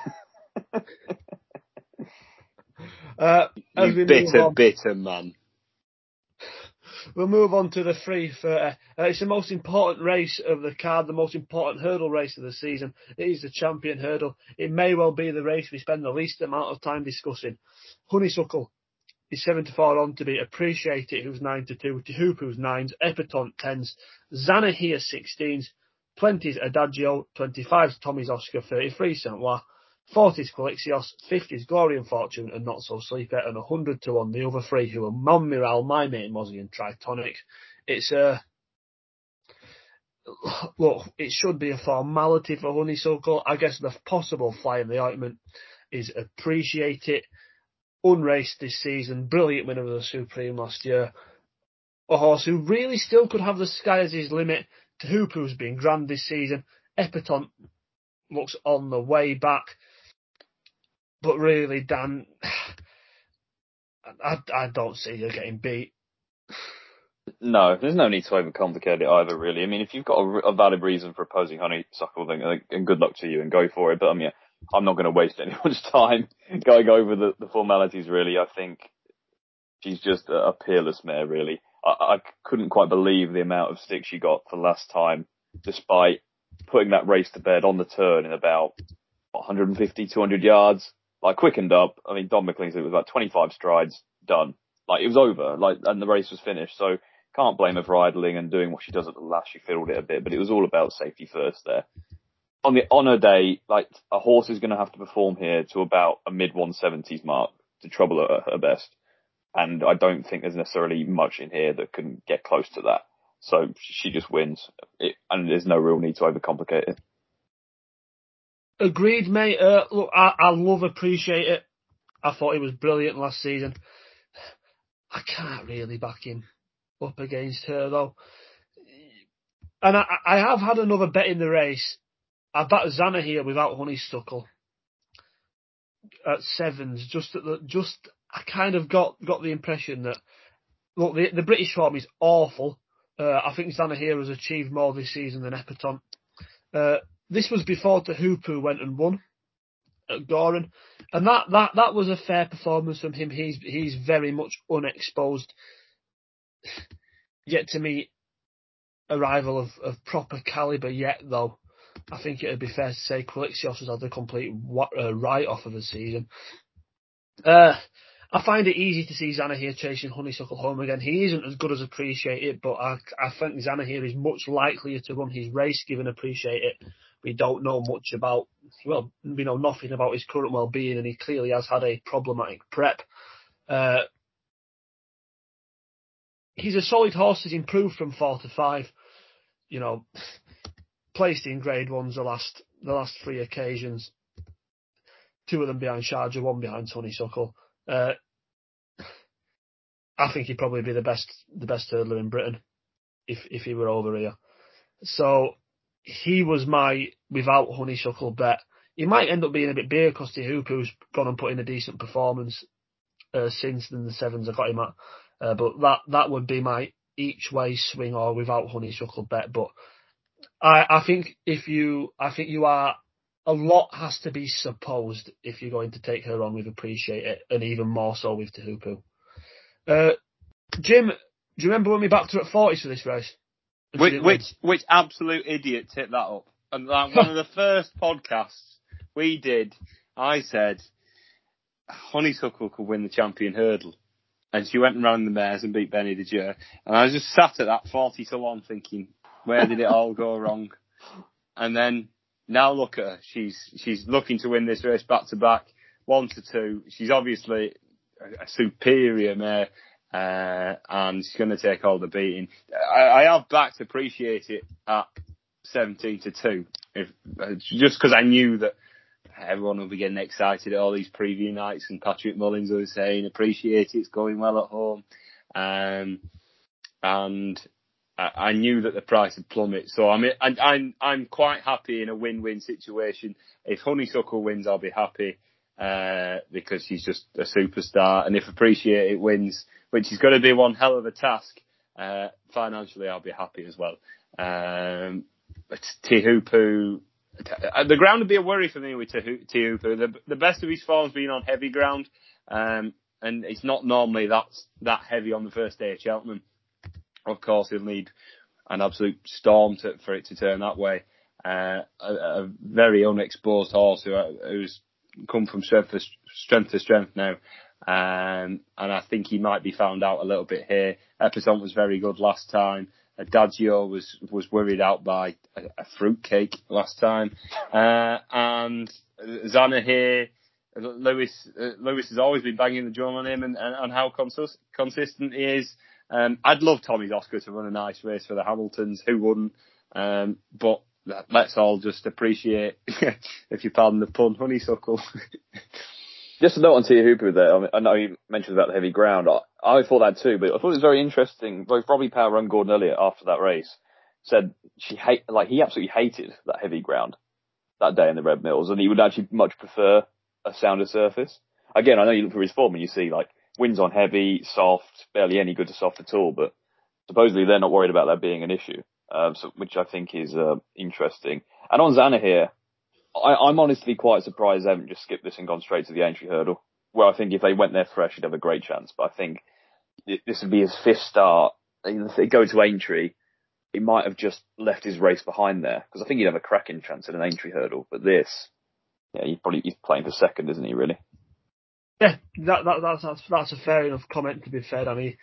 uh, You bitter, bitter man. We'll move on to the free for. Uh, it's the most important race of the card, the most important hurdle race of the season. It is the champion hurdle. It may well be the race we spend the least amount of time discussing. Honeysuckle is seven to four on to be Appreciate It, who's nine to two, Teahupoo, who's nines, Epatante tens, Zanahiyr sixteens, twenties Adagio, twenty fives Tommy's Oscar, thirty three Saint Lois, forties Quilixios, fifties Glory and Fortune, and Not So Sleepy, and hundred to one the other three who are Monmiral, My Mate Mozzie, and Tritonic. It's a look, it should be a formality for Honeysuckle. I guess the possible fly in the ointment is appreciate it. Unraced this season, brilliant winner of the Supreme last year. A horse who really still could have the sky as his limit. Teahupoo, who's been grand this season. Epatante looks on the way back. But really, Dan, I, I don't see you getting beat. no, there's no need to overcomplicate it either, really. I mean, if you've got a, a valid reason for opposing Honeysuckle, then and good luck to you and go for it. But I mean, I'm not going to waste anyone's time going over the, the formalities, really. I think she's just a, a peerless mare, really. I, I couldn't quite believe the amount of stick she got for last time, despite putting that race to bed on the turn in about 150, 200 yards. Like quickened up. I mean, Don McLean said it was about 25 strides done. Like it was over. Like and the race was finished. So can't blame her for idling and doing what she does at the last. She fiddled it a bit, but it was all about safety first there. On the on her day, like a horse is going to have to perform here to about a mid 170s mark to trouble her her best. And I don't think there's necessarily much in here that can get close to that. So she just wins, it, and there's no real need to overcomplicate it. Agreed, mate. Uh, look, I, I love appreciate it. I thought he was brilliant last season. I can't really back him up against her though. And I, I have had another bet in the race. I bet Zanahiyr without Honeysuckle. at sevens. Just at the just I kind of got got the impression that look the the British form is awful. Uh, I think Zanahiyr has achieved more this season than Epatante. Uh, this was before the Teahupoo went and won at Gowran, and that, that, that was a fair performance from him. He's he's very much unexposed. Yet to meet a rival of, of proper calibre yet, though. I think it would be fair to say Quilixios has had a complete uh, write-off of the season. Uh, I find it easy to see Zanahiyr chasing Honeysuckle home again. He isn't as good as Appreciate It, but I, I think Zanahiyr here is much likelier to run his race given Appreciate It. We don't know much about, well, we know nothing about his current well-being and he clearly has had a problematic prep. Uh, he's a solid horse, he's improved from four to five. You know, placed in grade ones the last, the last three occasions. Two of them behind Sharjah, one behind Honeysuckle. Uh, I think he'd probably be the best the best hurdler in Britain if if he were over here. So he was my without honeysuckle bet. He might end up being a bit bigger because Teahupoo's gone and put in a decent performance uh, since then the sevens I got him at. Uh, but that that would be my each way swing or without honeysuckle bet. But I I think if you I think you are a lot has to be supposed if you're going to take her on with Appreciate It, and even more so with Teahupoo. Uh, Jim, do you remember when we backed her at 40s for this race? Which, which, which absolute idiot tipped that up? And like one of the first podcasts we did, I said, Honeysuckle could win the champion hurdle. And she went and ran the mares and beat Benie Des Dieux. And I just sat at that 40 to 1 thinking, where did it all go wrong? And then now look at her. She's she's looking to win this race back to back, one to two. She's obviously a, a superior mare, uh, and she's going to take all the beating. I, I have backed appreciate it at seventeen to two, if uh, just because I knew that everyone will be getting excited at all these preview nights, and Patrick Mullins was saying appreciate it, it's going well at home, um, and I knew that the price would plummet. So I'm and I'm I'm quite happy in a win-win situation. If Honeysuckle wins, I'll be happy uh, because he's just a superstar. And if Appreciate It wins, which is going to be one hell of a task, uh, financially I'll be happy as well. Um, Teahupoo, the ground would be a worry for me with Teahupoo. The, the best of his form's been on heavy ground, um, and it's not normally that that heavy on the first day at Cheltenham of course, he'll need an absolute storm to, for it to turn that way. Uh, a, a, very unexposed horse who, who's come from strength to strength to strength now. Um, and I think he might be found out a little bit here. Epatante was very good last time. Adagio was was worried out by a, a fruitcake last time, uh, and Zanahiyr. Lewis uh, Lewis has always been banging the drum on him and, and, and how cons- consistent he is. Um, I'd love Tommy Oscar to run a nice race for the Hamiltons. Who wouldn't? Um, but let's all just appreciate, if you pardon the pun, honeysuckle. just a note on Teahupoo there. I, mean, I know you mentioned about the heavy ground. I, I, thought that too, but I thought it was very interesting. Both Robbie Power and Gordon Elliott after that race said she hate, like he absolutely hated that heavy ground that day in the Red Mills, and he would actually much prefer a sounder surface. Again, I know you look for his form and you see like wins on heavy, soft, barely any good to soft at all, but supposedly they're not worried about that being an issue, uh, so, which I think is uh, interesting. And on Zanahiyr, I, am honestly quite surprised they haven't just skipped this and gone straight to the Aintree hurdle, where I think if they went there fresh, he'd have a great chance. But I think this would be his fifth start. If they go to Aintree, he might have just left his race behind there because I think he'd have a cracking chance at an Aintree hurdle. But this, yeah, he's probably he's playing for second, isn't he? Really? Yeah, that, that that's, that's that's a fair enough comment to be fair, I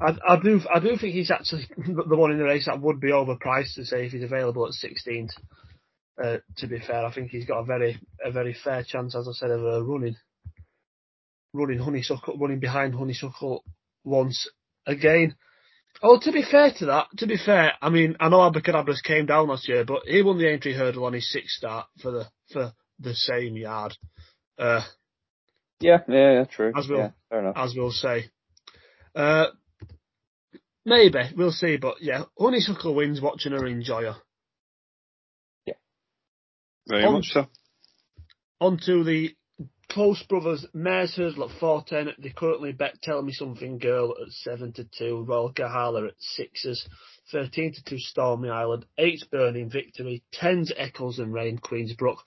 I, I do I do think he's actually the one in the race that would be overpriced to say if he's available at 16th. Uh, to be fair, I think he's got a very a very fair chance, as I said, of uh, running running honeysuckle running behind honeysuckle once again. Oh, to be fair to that, to be fair, I mean, I know Abacadabras came down last year, but he won the Aintree hurdle on his sixth start for the for the same yard. Uh, yeah, yeah, yeah, true. As we'll, yeah, fair enough. As we'll say. Uh, maybe, we'll see, but yeah, Honeysuckle wins watching her enjoy her. Yeah. Very on, much so. On to the Close Brothers, Mares Hurdle at 410. They currently bet Tell Me Something Girl at 7 to 2. Royal Kahala at 6s. 13 to 2 Stormy Island. 8's Burning Victory. 10's Eccles and Rain Queensbrook.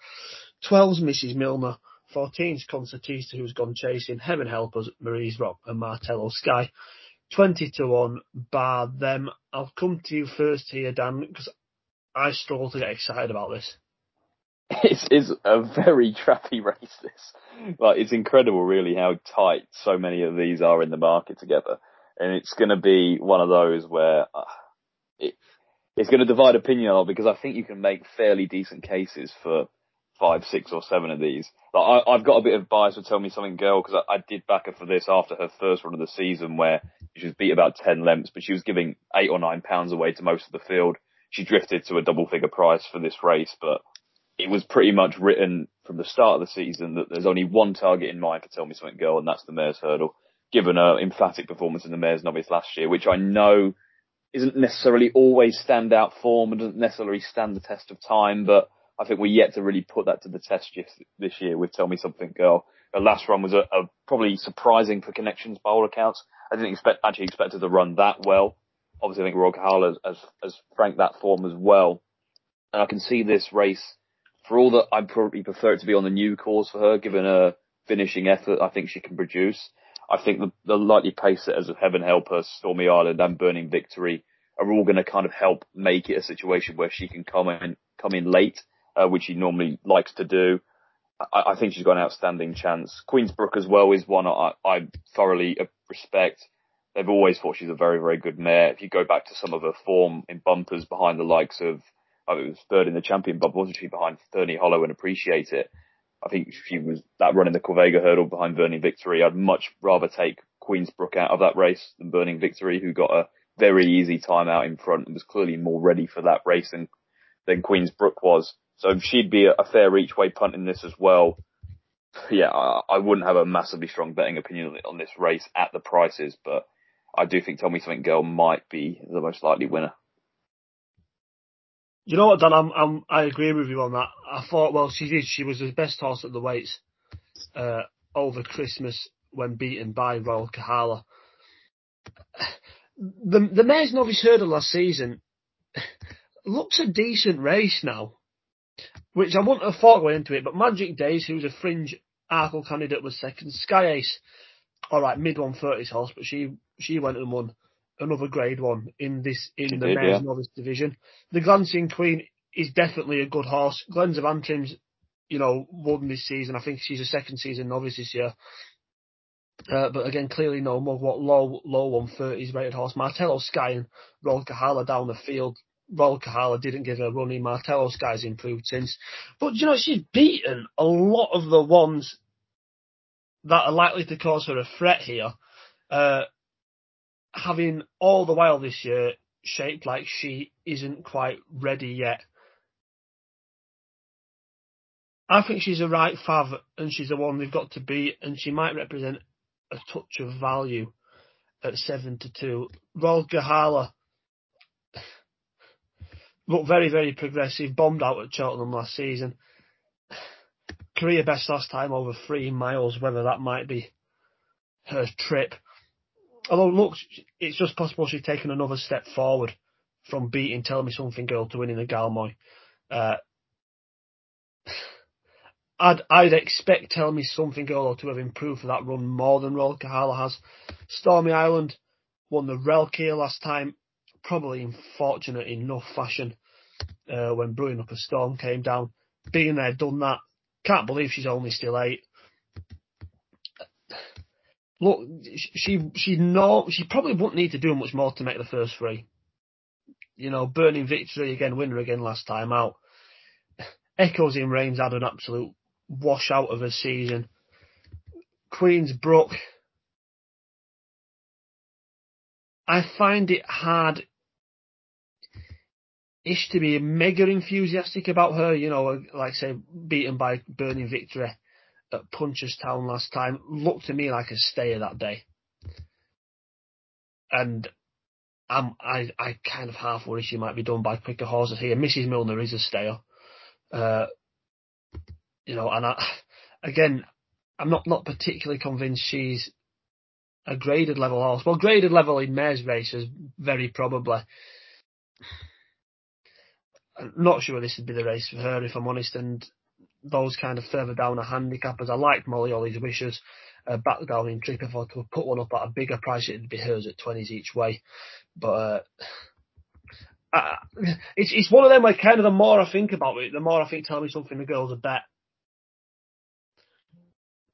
12's Mrs. Milner. 14's Concertista who's gone chasing. Heaven Help Us, Marie's Rock and Martello Sky. 20 to 1 bar them. I'll come to you first here, Dan, because I struggle to get excited about this. It's, it's a very trappy race. This, like, it's incredible, really, how tight so many of these are in the market together, and it's going to be one of those where uh, it, it's going to divide opinion lot because I think you can make fairly decent cases for five, six, or seven of these. Like, I, have got a bit of bias for Tell Me Something Girl because I, I, did back her for this after her first run of the season where she was beat about 10 lengths, but she was giving eight or nine pounds away to most of the field. She drifted to a double figure price for this race, but it was pretty much written from the start of the season that there's only one target in mind for Tell Me Something Girl, and that's the Mayor's Hurdle. Given her emphatic performance in the Mayor's Novice last year, which I know isn't necessarily always standout form and doesn't necessarily stand the test of time, but I think we're yet to really put that to the test this year with Tell Me Something Girl. Her last run was a, a probably surprising for connections by all accounts. I didn't expect actually expect her to run that well. Obviously, I think Royal Kahala has, has, has franked that form as well, and I can see this race for all that I'd probably prefer it to be on the new course for her, given her finishing effort, I think she can produce. I think the, the likely pace setters of Heaven Help Her, Stormy Island and Burning Victory are all going to kind of help make it a situation where she can come in, come in late, uh, which she normally likes to do. I, I, think she's got an outstanding chance. Queensbrook as well is one I, I thoroughly respect. They've always thought she's a very, very good mare. If you go back to some of her form in bumpers behind the likes of I it was third in the champion, but wasn't she behind Ferny Hollow and appreciate it? I think she was that running the Corvega hurdle behind Burning Victory. I'd much rather take Queensbrook out of that race than Burning Victory, who got a very easy time out in front and was clearly more ready for that race than, than Queensbrook was. So she'd be a, fair each way punt in this as well. Yeah, I, I, wouldn't have a massively strong betting opinion on this race at the prices, but I do think Tell Me Something Girl might be the most likely winner. You know what, Dan? I'm, I'm, I agree with you on that. I thought, well, she did. She was the best horse at the weights uh, over Christmas when beaten by Royal Kahala. The the Mares Novice Hurdle last season looks a decent race now, which I wouldn't have thought going into it. But Magic Daze, who's a fringe Arkle candidate, was second. Sky Ace, all right, mid one thirties horse, but she she went and won another grade one in this in she the did, Mares yeah. Novice division. The Glancing Queen is definitely a good horse. Glens of Antrim's, you know, won this season. I think she's a second season novice this year. Uh, but again, clearly no more what low low 130s rated horse. Martello Sky and Royal Kahala down the field. Royal Kahala didn't give her a running. Martello Sky's improved since. But you know, she's beaten a lot of the ones that are likely to cause her a threat here. Uh, having all the while this year shaped like she isn't quite ready yet. I think she's a right fav and she's the one they've got to beat and she might represent a touch of value at 7 to 2. Royal Kahala looked very, very progressive, bombed out at Cheltenham last season. Career best last time over three miles, whether that might be her trip although look, it's just possible she's taken another step forward from beating Tell Me Something Girl to winning the Galmoy. Uh, I'd I'd expect Tell Me Something Girl to have improved for that run more than Royal Kahala has. Stormy Island won the Relkeel last time, probably in fortunate enough fashion uh, when Brewin'upastorm came down. Being there, done that. Can't believe she's only still eight look, she she no, she probably wouldn't need to do much more to make the first three. You know, burning victory again, winner again last time out. Echoes in Rains had an absolute washout of a season. Queensbrook. I find it hard ish to be mega enthusiastic about her, you know, like say beaten by Burning Victory at Punchestown last time looked to me like a stayer that day. And I'm, I, I kind of half worry she might be done by quicker horses here. Mrs. Milner is a stayer. Uh, you know, and I, again, I'm not not particularly convinced she's a graded level horse. Well, graded level in mares races, very probably. Not sure this would be the race for her, if I'm honest. And those kind of further down a handicappers, I like Molly Ollys Wishes. Uh, back down in trip, if I could put one up at a bigger price, it'd be hers at 20s each way. But uh, I, it's it's one of them where kind of the more I think about it, the more I think tell me something the girls a bet.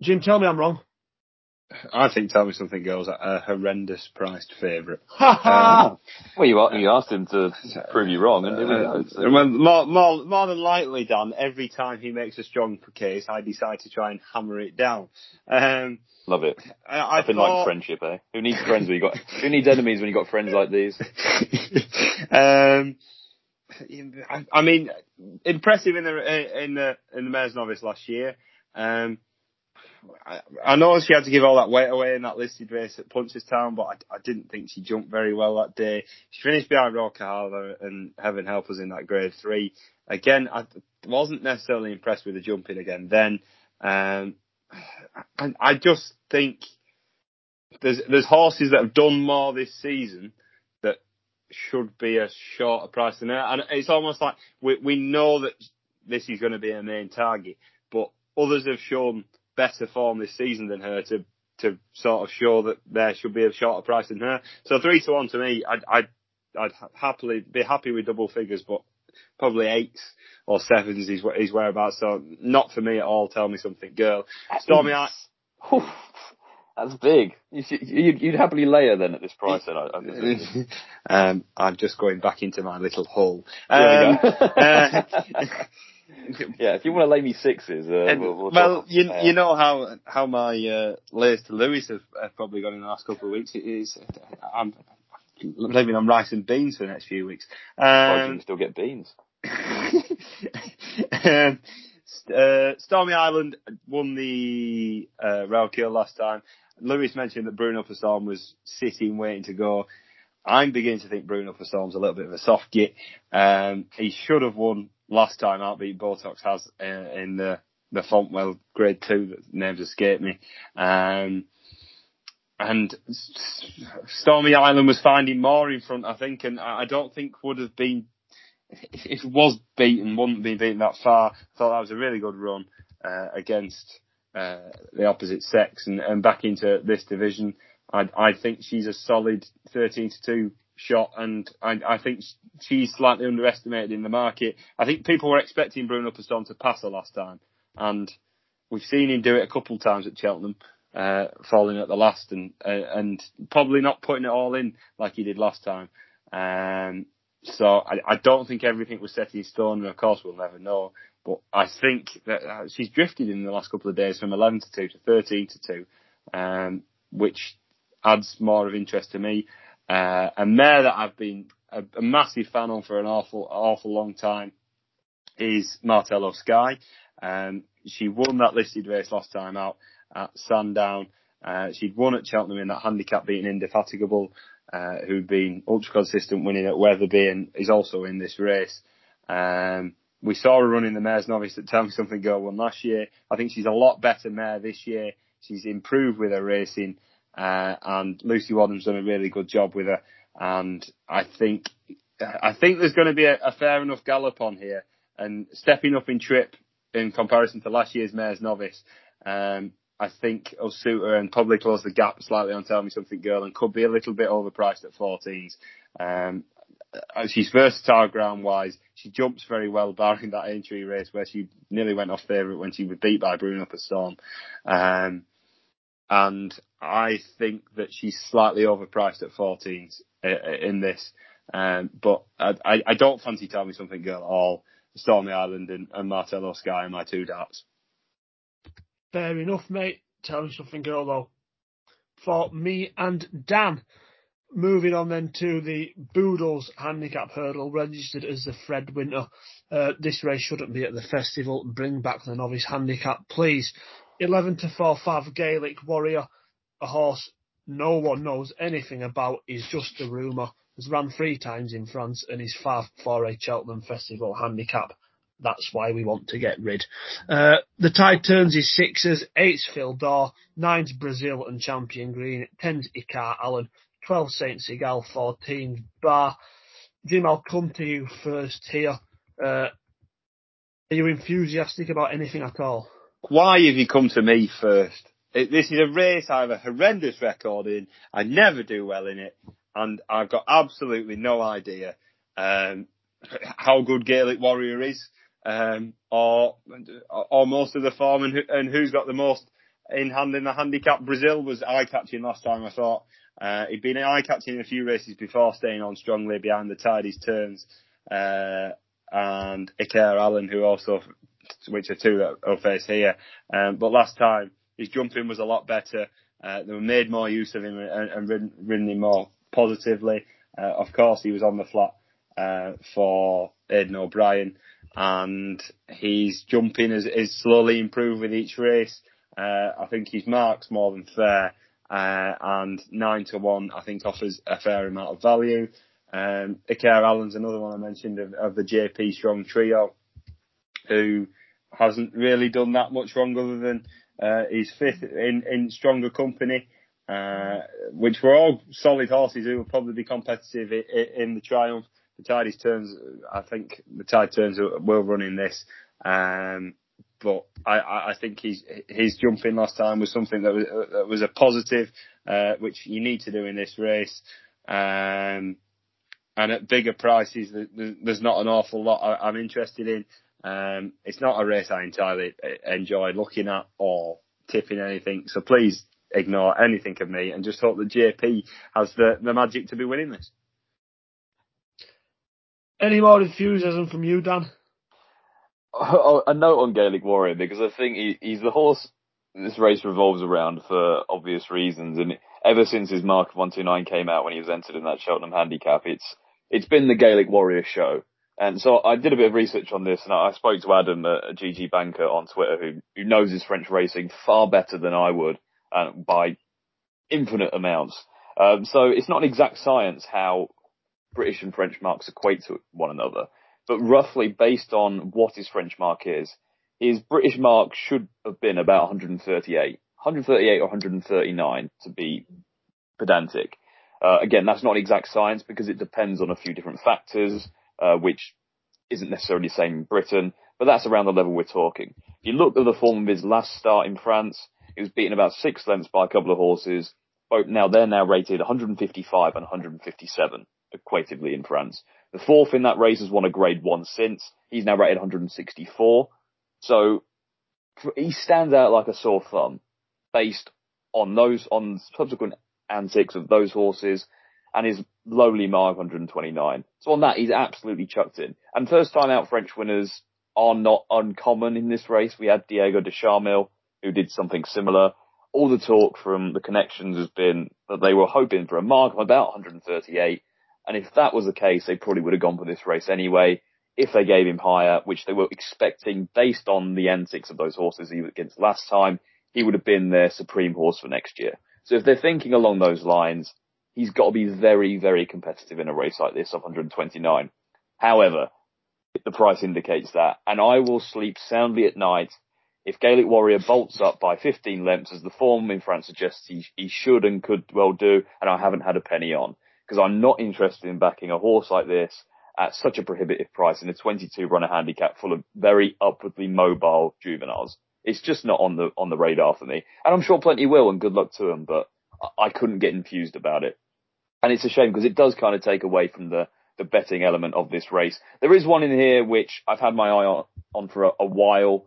Jim, tell me I'm wrong. I think Tell Me Something Girls are a horrendous priced favourite. Ha Well, you, you asked him to prove you wrong, and here we. So- Uh, well, more, more, more than likely, Dan, every time he makes a strong case, I decide to try and hammer it down. Um, Love it. I, I Nothing thought, like friendship, eh? Who needs friends when you got? Who needs enemies when you got friends like these? um, I, I mean, impressive in the in the in the Mares Novice last year. Um, I, I know she had to give all that weight away in that listed race at Punchestown, but I, I didn't think she jumped very well that day. She finished behind Roca and Heaven help us in that grade three. Again, I wasn't necessarily impressed with the jumping again then. Um, I, I just think there's there's horses that have done more this season that should be a shorter price than her, and it's almost like we we know that this is going to be a main target, but others have shown better form this season than her to to sort of show that there should be a shorter price than her. So three to one to me, I'd I'd, I'd happily be happy with double figures, but probably eights or sevens is is whereabouts. So not for me at all. Tell me something, girl. Stormy Eye. That's big. You should, you'd, you'd happily lay her then at this price. Then I, presume. um, I'm just going back into my little hole. There Um, we go. uh, yeah, if you want to lay me sixes, uh, And, we'll, we'll well, you you know how how my uh, lays to Lewis have, have probably gone in the last couple of weeks. It is I'm living on rice and beans for the next few weeks. you Um, can still get beans. um, uh, Stormy Island won the uh, Relkeel last time. Lewis mentioned that Brewin'upastorm was sitting waiting to go. I'm beginning to think Brewin'upastorm's a little bit of a soft git. Um, he should have won last time out, but Botox has uh, in the the Fontwell Grade Two. that names escape me. Um, and Stormy Island was finding more in front, I think, and I don't think would have been if if it was beaten, wouldn't be beaten that far. I thought that was a really good run uh, against uh, the opposite sex and, and back into this division. I, I think she's a solid 13 to 2 shot and I, I think she's slightly underestimated in the market. I think people were expecting Brewin'upastorm to pass her last time and we've seen him do it a couple of times at Cheltenham, uh, falling at the last and, uh, and probably not putting it all in like he did last time. Um, so I, I don't think everything was set in stone, and of course we'll never know. But I think that uh, she's drifted in the last couple of days from 11 to 2 to 13 to 2, um, which adds more of interest to me. Uh, a mare that I've been a, a massive fan of for an awful, awful long time is Martello Sky. Um, she won that listed race last time out at Sandown. Uh, she'd won at Cheltenham in that handicap beating Indefatigable, uh, who'd been ultra consistent winning at Wetherby and is also in this race. Um, we saw her running the Mares Novice at Tell Me Something Girl won last year. I think she's a lot better mare this year. She's improved with her racing, uh, and Lucy Wadham's done a really good job with her. And I think, I think there's going to be a, a fair enough gallop on here and stepping up in trip in comparison to last year's Mayor's Novice. Um, I think her and probably close the gap slightly on Tell Me Something Girl and could be a little bit overpriced at 14s. Um, she's versatile ground wise. She jumps very well, barring that entry race where she nearly went off favourite when she was beat by Brewin'upastorm. Um, and I think that she's slightly overpriced at 14s uh, in this. Um, but I, I, I don't fancy Tell Me Something Girl at all. Stormy Island and, and Martello Sky are my two darts. Fair enough, mate. Tell me something, girl, though. For me and Dan. Moving on then to the Boodles handicap hurdle, registered as the Fred Winter. Uh, this race shouldn't be at the festival. Bring back the novice handicap, please. 11 to 4 5 Gaelic Warrior, a horse no one knows anything about, is just a rumour. Has ran three times in France and is far for a Cheltenham Festival handicap. that's why we want to get rid. Uh, the tide turns is sixes, eight's Daw, nine's Brazil and Champion Green, ten's Icar Allen, 12 Saint Seagal, 14 Bar. Jim, I'll come to you first here. Uh, are you enthusiastic about anything at all? Why have you come to me first? It, this is a race I have a horrendous record in. I never do well in it, and I've got absolutely no idea um, how good Gaelic Warrior is, um, or or most of the form, and, who, and who's got the most in hand in the handicap. Brazil was eye catching last time. I thought uh, he'd been eye catching in a few races before, staying on strongly behind the tidies turns. Uh, and Iker Allen, who also, which are two that I'll face here. Um, but last time, his jumping was a lot better. Uh, they made more use of him and, and ridden, ridden him more positively. Uh, of course, he was on the flat uh, for Aidan O'Brien, and his jumping is, is slowly improved with each race. Uh, I think his mark's more than fair, uh, and nine to one I think offers a fair amount of value. Um, Iker Allen's another one I mentioned of, of the JP Strong trio, who hasn't really done that much wrong other than uh, he's fifth in, in stronger company, uh, which were all solid horses who will probably be competitive in, in the Triumph. The Tides turns, I think the tide turns will run in this. Um, but I, I think his his jumping last time was something that was, that was a positive, uh, which you need to do in this race. Um, and at bigger prices, there's not an awful lot I'm interested in. Um, it's not a race I entirely uh, enjoy looking at or tipping anything. So please ignore anything of me and just hope that JP has the, the magic to be winning this. Any more enthusiasm from you, Dan? Oh, a note on Gaelic Warrior because I think he, he's the horse this race revolves around for obvious reasons. And ever since his mark of 129 came out when he was entered in that Cheltenham handicap, it's it's been the Gaelic Warrior show. And so I did a bit of research on this and I spoke to Adam a GG Banker on Twitter who, who knows his French racing far better than I would uh, by infinite amounts. Um, so it's not an exact science how British and French marks equate to one another, but roughly based on what his French mark is, his British mark should have been about 138, 138 or 139 to be pedantic. Uh, again, that's not exact science because it depends on a few different factors, uh, which isn't necessarily the same in Britain, but that's around the level we're talking. If you look at the form of his last start in France, he was beaten about six lengths by a couple of horses. Both now they're now rated 155 and 157 equatively in France. The fourth in that race has won a grade one since. He's now rated 164. So he stands out like a sore thumb based on those, on subsequent antics of those horses and his lowly mark 129. So on that, he's absolutely chucked in. And first time out French winners are not uncommon in this race. We had Diego du Charmil, who did something similar. All the talk from the connections has been that they were hoping for a mark of about 138. And if that was the case, they probably would have gone for this race anyway. If they gave him higher, which they were expecting based on the antics of those horses he was against last time, he would have been their supreme horse for next year. So if they're thinking along those lines, he's got to be very, very competitive in a race like this of 129. However, the price indicates that, and I will sleep soundly at night if Gaelic Warrior bolts up by 15 lengths, as the form in France suggests he, he should and could well do, and I haven't had a penny on. Because I'm not interested in backing a horse like this at such a prohibitive price in a 22 runner handicap full of very upwardly mobile juveniles it's just not on the on the radar for me. And I'm sure plenty will, and good luck to them. But I couldn't get infused about it, and it's a shame because it does kind of take away from the the betting element of this race. There is one in here which I've had my eye on, on for a, a while.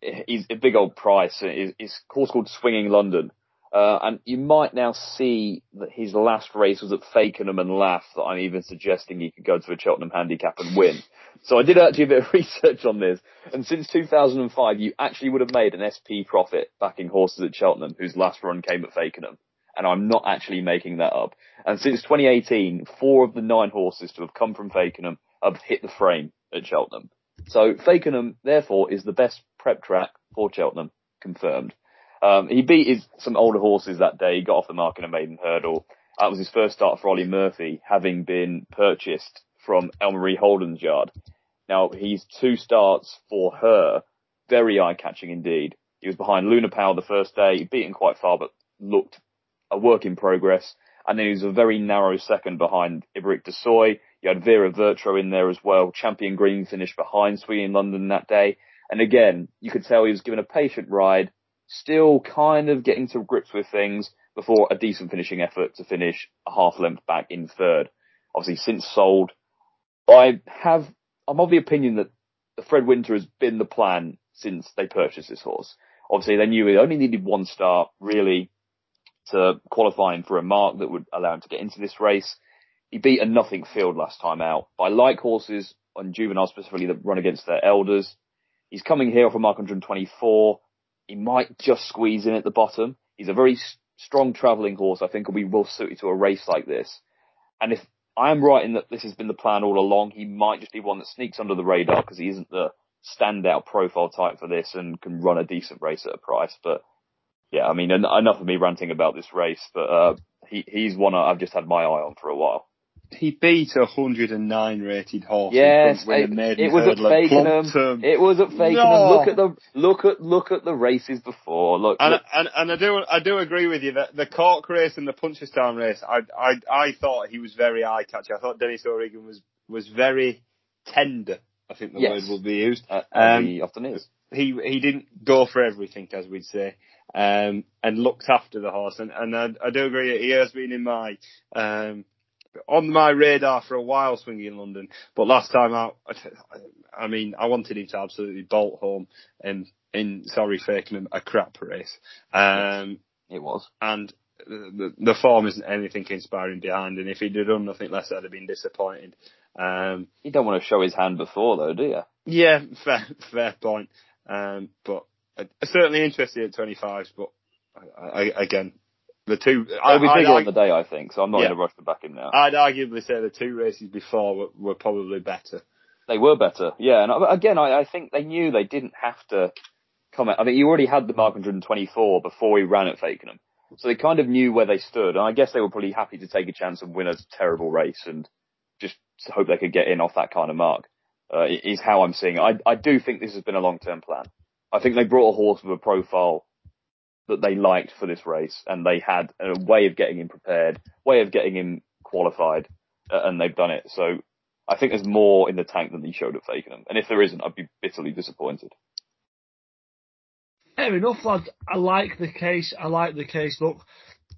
It's a big old price. It's, it's a course called Swinging London. Uh, and you might now see that his last race was at Fakenham and Laff that I'm even suggesting he could go to a Cheltenham handicap and win. So I did actually a bit of research on this. And since 2005, you actually would have made an SP profit backing horses at Cheltenham whose last run came at Fakenham. And I'm not actually making that up. And since 2018, four of the nine horses to have come from Fakenham have hit the frame at Cheltenham. So Fakenham, therefore, is the best prep track for Cheltenham, confirmed. Um, he beat his, some older horses that day. He got off the mark in a maiden hurdle. That was his first start for Olly Murphy, having been purchased from Ellmarie Holden's yard. Now, he's two starts for her, very eye-catching indeed. He was behind Luna Powell the first day, beaten quite far, but looked a work in progress. And then he was a very narrow second behind Iberik de Soy. You had Vera Vertro in there as well. Champion Green finished behind Swinging London that day. And again, you could tell he was given a patient ride, still kind of getting to grips with things before a decent finishing effort to finish a half length back in third. Obviously, since sold, I have, I'm of the opinion that Fred Winter has been the plan since they purchased this horse. Obviously, they knew he only needed one start, really, to qualifying for a mark that would allow him to get into this race. He beat a nothing field last time out. I like horses on juveniles specifically that run against their elders. He's coming here off a mark 124. He might just squeeze in at the bottom. He's a very strong travelling horse. I think will be well suited to a race like this. And if I am right in that this has been the plan all along, he might just be one that sneaks under the radar because he isn't the standout profile type for this and can run a decent race at a price. But yeah, I mean, enough of me ranting about this race, but uh, he, he's one I've just had my eye on for a while. He beat a 109 rated horse. Yes, it, it, was at Fakenham. It was at Fakenham. No. Look at the look at look at the races before. Look, and, look. and and I do I do agree with you that the Cork race and the Punchestown race, I I I thought he was very eye catchy. I thought Denis O'Regan was was very tender. I think the yes. word will be used. Uh, um, he often is. He he didn't go for everything, as we'd say um, and looked after the horse. And, and I, I, do agree he has been in my um, on my radar for a while, swinging in London. But last time out, I, I mean, I wanted him to absolutely bolt home and in sorry faking a crap race. Um, it was, and the, the form isn't anything inspiring behind. And if he'd have done nothing less, I'd have been disappointed. Um, you don't want to show his hand before, though, do you? Yeah, fair, fair point. Um, but certainly interested at 25s, but I, I, again, the two. It'll be bigger on the day, I think. So I'm not yeah, in a rush to back him now. I'd arguably say the two races before were, were probably better. They were better, yeah. And again, I, I think they knew they didn't have to come. At, I mean, you already had the mark 124 before he ran at Fakenham, so they kind of knew where they stood. And I guess they were probably happy to take a chance and win a terrible race and just hope they could get in off that kind of mark. Uh, is how I'm seeing it. I, I do think this has been a long-term plan. I think they brought a horse with a profile that they liked for this race, and they had a way of getting him prepared, way of getting him qualified, uh, and they've done it. So I think there's more in the tank than he showed at Fakenham, and if there isn't, I'd be bitterly disappointed. Fair enough, lad. I like the case. I like the case. Look,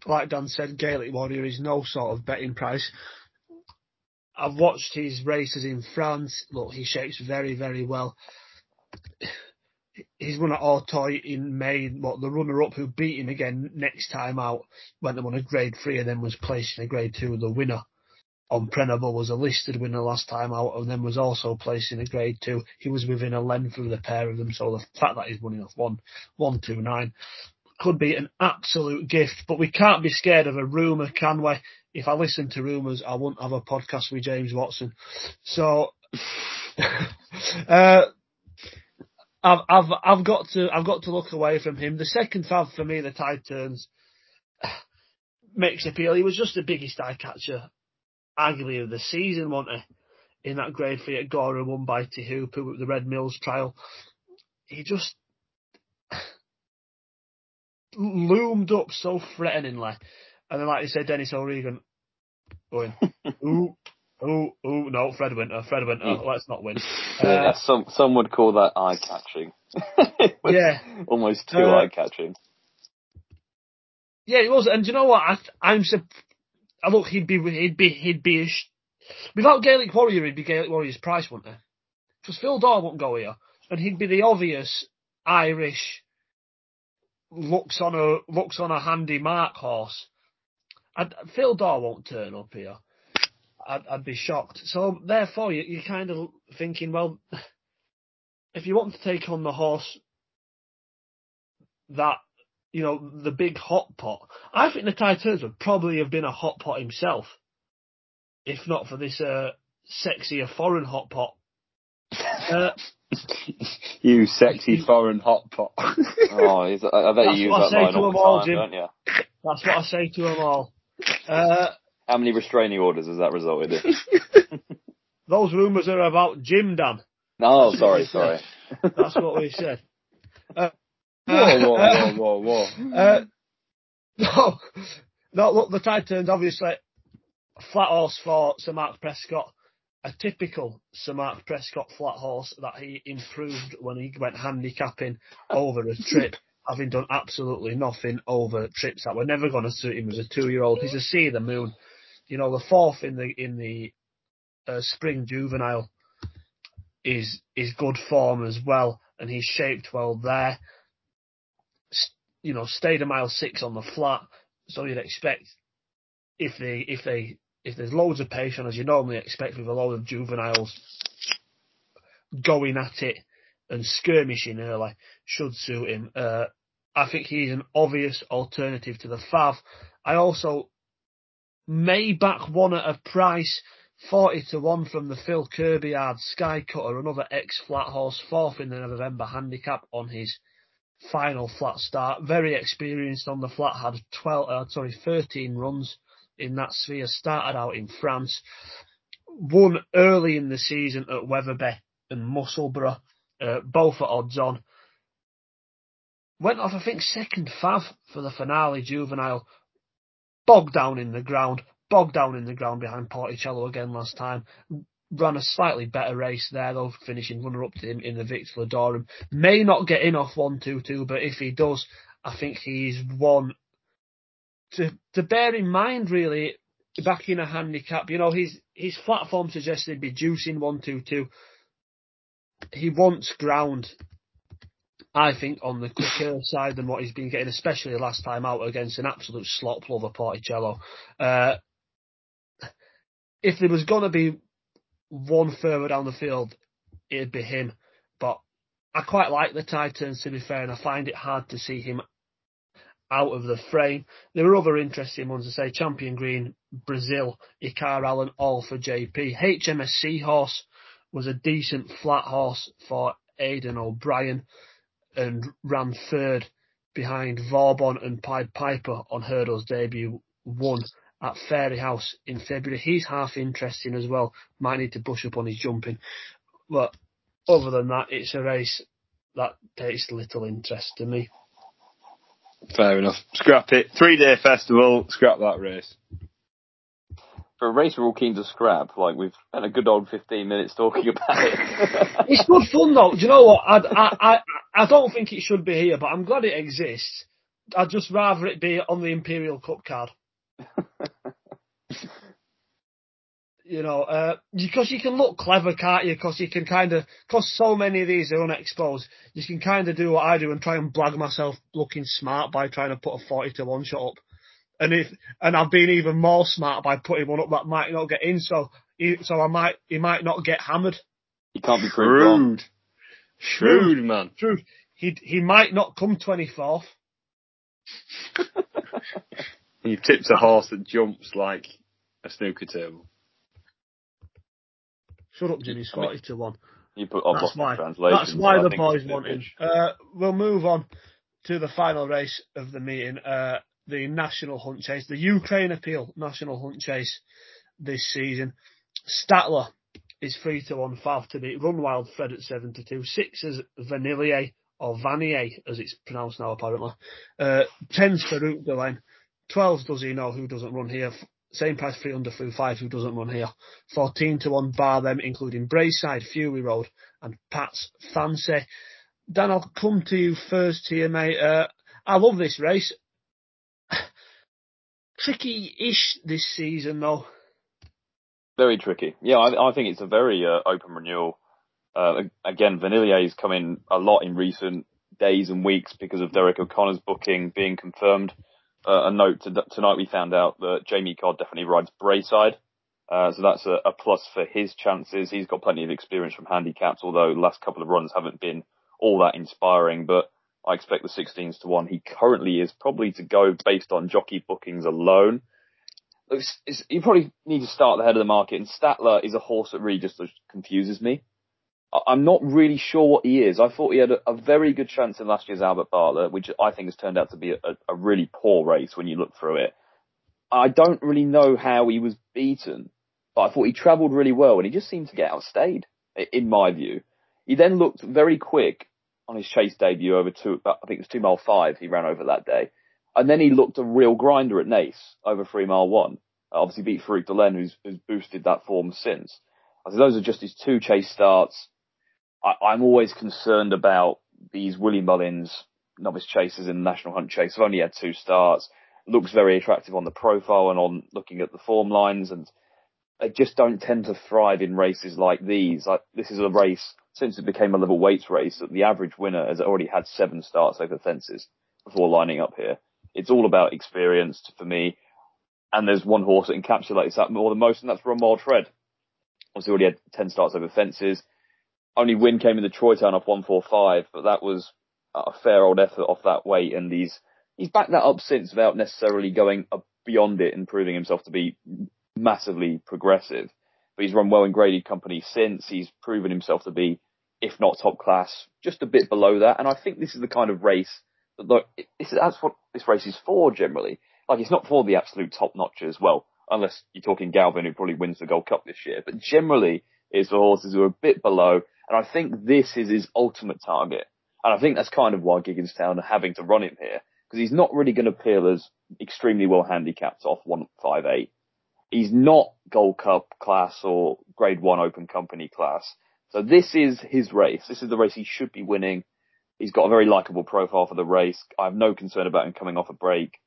like Dan said, Gaelic Warrior is no sort of betting price. I've watched his races in France. Look, he shapes very, very well he's won at Auteuil in May. What the runner-up who beat him again next time out went and won a Grade Three and then was placed in a Grade Two. The winner on Prenable was a listed winner last time out and then was also placed in a Grade Two. He was within a length of the pair of them, so the fact that he's winning off one one two nine could be an absolute gift. But we can't be scared of a rumour, can we? If I listen to rumours, I wouldn't have a podcast with James Watson. So. uh, I've I've I've got to I've got to look away from him. The second fav for me, the tide turns, makes appeal. He was just the biggest eye catcher, arguably of the season, wasn't he? In that grade three at Gowran, won by Teahupoo with the Red Mills trial. He just loomed up so threateningly, and then like you said, Denis O'Regan going, ooh, Oh, oh no, Fred Winter, Fred Winter. Mm. Let's not win. Uh, yeah, some some would call that eye catching. yeah, almost too uh, eye catching. Yeah, it was, and you know what? I, I'm. I look, he'd be, he'd be, he'd be. A sh- Without Gaelic Warrior, he'd be Gaelic Warrior's price, wouldn't he? Because Fil Dor won't go here, and he'd be the obvious Irish looks on a looks on a handy mark horse. And Fil Dor won't turn up here. I'd, I'd be shocked. So therefore, you, you're kind of thinking, well, if you want to take on the horse that you know the big hot pot, I think the Titans would probably have been a hot pot himself, if not for this uh, sexier foreign hot pot. Uh, you sexy foreign hot pot. oh, I bet you use that line all the time, don't you? That's what I say to them all. Uh, how many restraining orders has that resulted in? Those rumours are about Jim Dan. Oh, sorry, sorry. That's what we said. Uh, Whoa, whoa, whoa, whoa, whoa. Uh, no, no. Look, the Titans obviously flat horse for Sir Mark Prescott. A typical Sir Mark Prescott flat horse that he improved when he went handicapping over a trip, having done absolutely nothing over trips that were never going to suit him as a two-year-old. He's a see the moon. You know, the fourth in the in the uh, spring juvenile is is good form as well, and he's shaped well there. You know, stayed a mile six on the flat, so you'd expect if they if they if there's loads of patience as you normally expect with a load of juveniles going at it and skirmishing early should suit him. Uh, I think he's an obvious alternative to the Fav. I also may back one at a price 40 to 1 from the Phil Kirby yard Sky Cutter, another ex flat horse, fourth in the November handicap on his final flat start. Very experienced on the flat, had 12, uh, sorry, 13 runs in that sphere, started out in France, won early in the season at Wetherby and Musselburgh, uh, both at odds on. Went off, I think, second fav for the finale juvenile, bogged down in the ground, bogged down in the ground behind Porticello again last time. Ran a slightly better race there though, finishing runner up to him in the Victor Ludorum. May not get in off one two two, but if he does, I think he's one to to bear in mind really back in a handicap. You know, his his platform suggests he'd be juicing one two two. He wants ground I think, on the quicker side than what he's been getting, especially last time out against an absolute slop lover Porticello. Uh, if there was going to be one further down the field, it'd be him. But I quite like the Titans, to be fair, and I find it hard to see him out of the frame. There are other interesting ones to say. Champion Green, Brazil, Icar Allen, all for JP. HMS Seahorse was a decent flat horse for Aidan O'Brien and ran third behind Vauban and Pied Piper on Hurdle's debut, won at Fairyhouse in February. He's half interesting as well. Might need to brush up on his jumping. But other than that, it's a race that takes little interest to me. Fair enough. Scrap it. Three day festival. Scrap that race. For a race we're all keen to scrap, like we've spent a good old 15 minutes talking about it. It's good fun though. Do you know what? I'd, I, I, I don't think it should be here, but I'm glad it exists. I'd just rather it be on the Imperial Cup card. you know, uh, because you can look clever, can't you? Because you can kind of, because so many of these are unexposed, you can kind of do what I do and try and blag myself looking smart by trying to put a 40 to 1 shot up. And if, and I've been even more smart by putting one up that might not get in, so, he, so I might, he might not get hammered. He can't be proved wrong. Shrewd. Shrewd, man. True. He, he might not come 24th. He tips a horse that jumps like a snooker table. Shut up, Jimmy. It's 40 to 1. You put I've That's why. That's why the boys it's want him. Uh, we'll move on to the final race of the meeting, uh, the National Hunt Chase, the Ukraine Appeal National Hunt Chase this season. Statler is 3 to 1 5 to beat Run Wild Fred at 7 to 2. 6 is Vanillier, or Vanier as it's pronounced now apparently. Uh, 10's Farouk D'Alene. 12's Does He Know Who Doesn't Run Here. Same price Threeunderthrufive Who Doesn't Run Here. 14 to 1 bar them, including Braeside, Fury Road, and Pat's Fancy. Dan, I'll come to you first here, mate. Uh, I love this race. Tricky-ish this season, though. Very tricky. Yeah, I, I think it's a very uh, open renewal. Uh, again, Vanillier's come in a lot in recent days and weeks because of Derek O'Connor's booking being confirmed. Uh, a note to, tonight we found out that Jamie Codd definitely rides Braeside. Uh, so that's a, a plus for his chances. He's got plenty of experience from handicaps, although last couple of runs haven't been all that inspiring. But I expect the 16s to one. He currently is probably to go based on jockey bookings alone. It's, it's, you probably need to start the head of the market. And Statler is a horse that really just confuses me. I- I'm not really sure what he is. I thought he had a, a very good chance in last year's Albert Bartlett, which I think has turned out to be a, a really poor race when you look through it. I don't really know how he was beaten, but I thought he travelled really well and he just seemed to get outstayed, in my view. He then looked very quick on his chase debut over two, I think it was two mile five he ran over that day. And then he looked a real grinder at Naas over three mile one. Uh, obviously beat Farouk D'Alene who's, who's boosted that form since. I think those are just his two chase starts. I, I'm always concerned about these Willie Mullins novice chasers in the National Hunt Chase. I've only had two starts. Looks very attractive on the profile and on looking at the form lines and they just don't tend to thrive in races like these. Like, this is a race since it became a level weights race that the average winner has already had seven starts over fences before lining up here. It's all about experience for me. And there's one horse that encapsulates that more than most, and that's Run Wild Fred. Obviously already had 10 starts over fences. Only win came in the Troy Town off 145, but that was a fair old effort off that weight. And he's, he's backed that up since without necessarily going beyond it and proving himself to be massively progressive. But he's run well in graded company since. He's proven himself to be, if not top class, just a bit below that. And I think this is the kind of race that, look, that's what this race is for generally. Like it's not for the absolute top notchers. Well, unless you're talking Galvin, who probably wins the Gold Cup this year. But generally, it's for horses who are a bit below. And I think this is his ultimate target. And I think that's kind of why Gigginstown are having to run him here. Because he's not really going to appeal as extremely well handicapped off 158. He's not Gold Cup class or Grade 1 Open Company class. So this is his race. This is the race he should be winning. He's got a very likable profile for the race. I have no concern about him coming off a break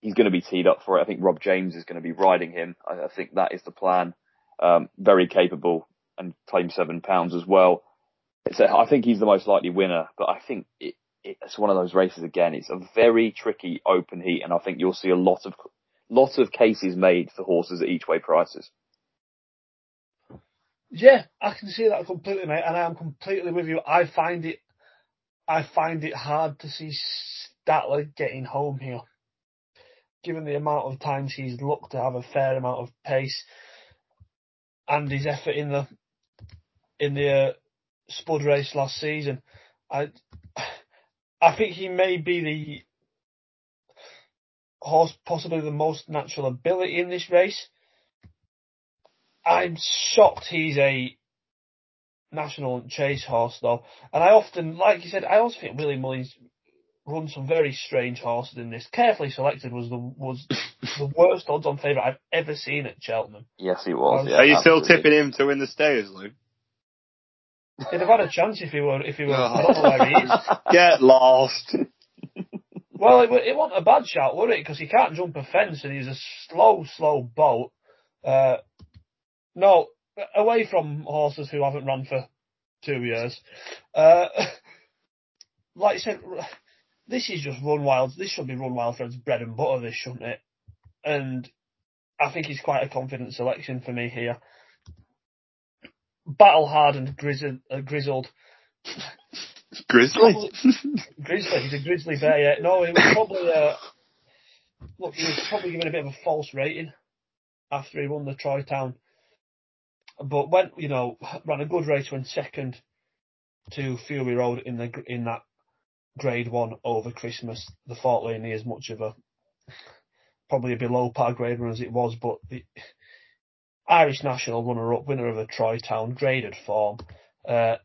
he's going to be teed up for it. I think Rob James is going to be riding him. I, I think that is the plan. Um, very capable and claims seven pounds as well. So I think he's the most likely winner, but I think it, it's one of those races again. It's a very tricky open heat, and I think you'll see a lot of lots of cases made for horses at each way prices. Yeah, I can see that completely, mate, and I am completely with you. I find it, I find it hard to see Statler getting home here given the amount of times he's looked to have a fair amount of pace and his effort in the in the uh, Spud race last season, I I think he may be the horse possibly the most natural ability in this race. I'm shocked he's a national chase horse though, and I often, like you said, I also think Willie Mullins run some very strange horses in this. Carefully selected was the was the worst odds on favourite I've ever seen at Cheltenham. Yes, he was. Yeah, Are you absolutely. still tipping him to win the stayers, Lou? He'd have had a chance if he were if he were. I don't where he is. Get lost. well, it, it wasn't a bad shot, would it? Because he can't jump a fence and he's a slow, slow boat. Uh, no, away from horses who haven't run for two years. Uh, like I said, this is just Run Wild. This should be Run Wild Fred's bread and butter, this shouldn't it? And I think he's quite a confident selection for me here. Battle hardened, grizzled, uh, grizzled. Grizzly? grizzly. He's a grizzly bear. Yeah. No, he was probably. Uh, look, he was probably given a bit of a false rating after he won the Troy Town. But went, you know, ran a good race, went second to Fury Road in the in that grade one over Christmas. The Fort Laney is much of a probably a below par grade run as it was, but the Irish national runner up, winner of a Troy Town, graded form. Uh,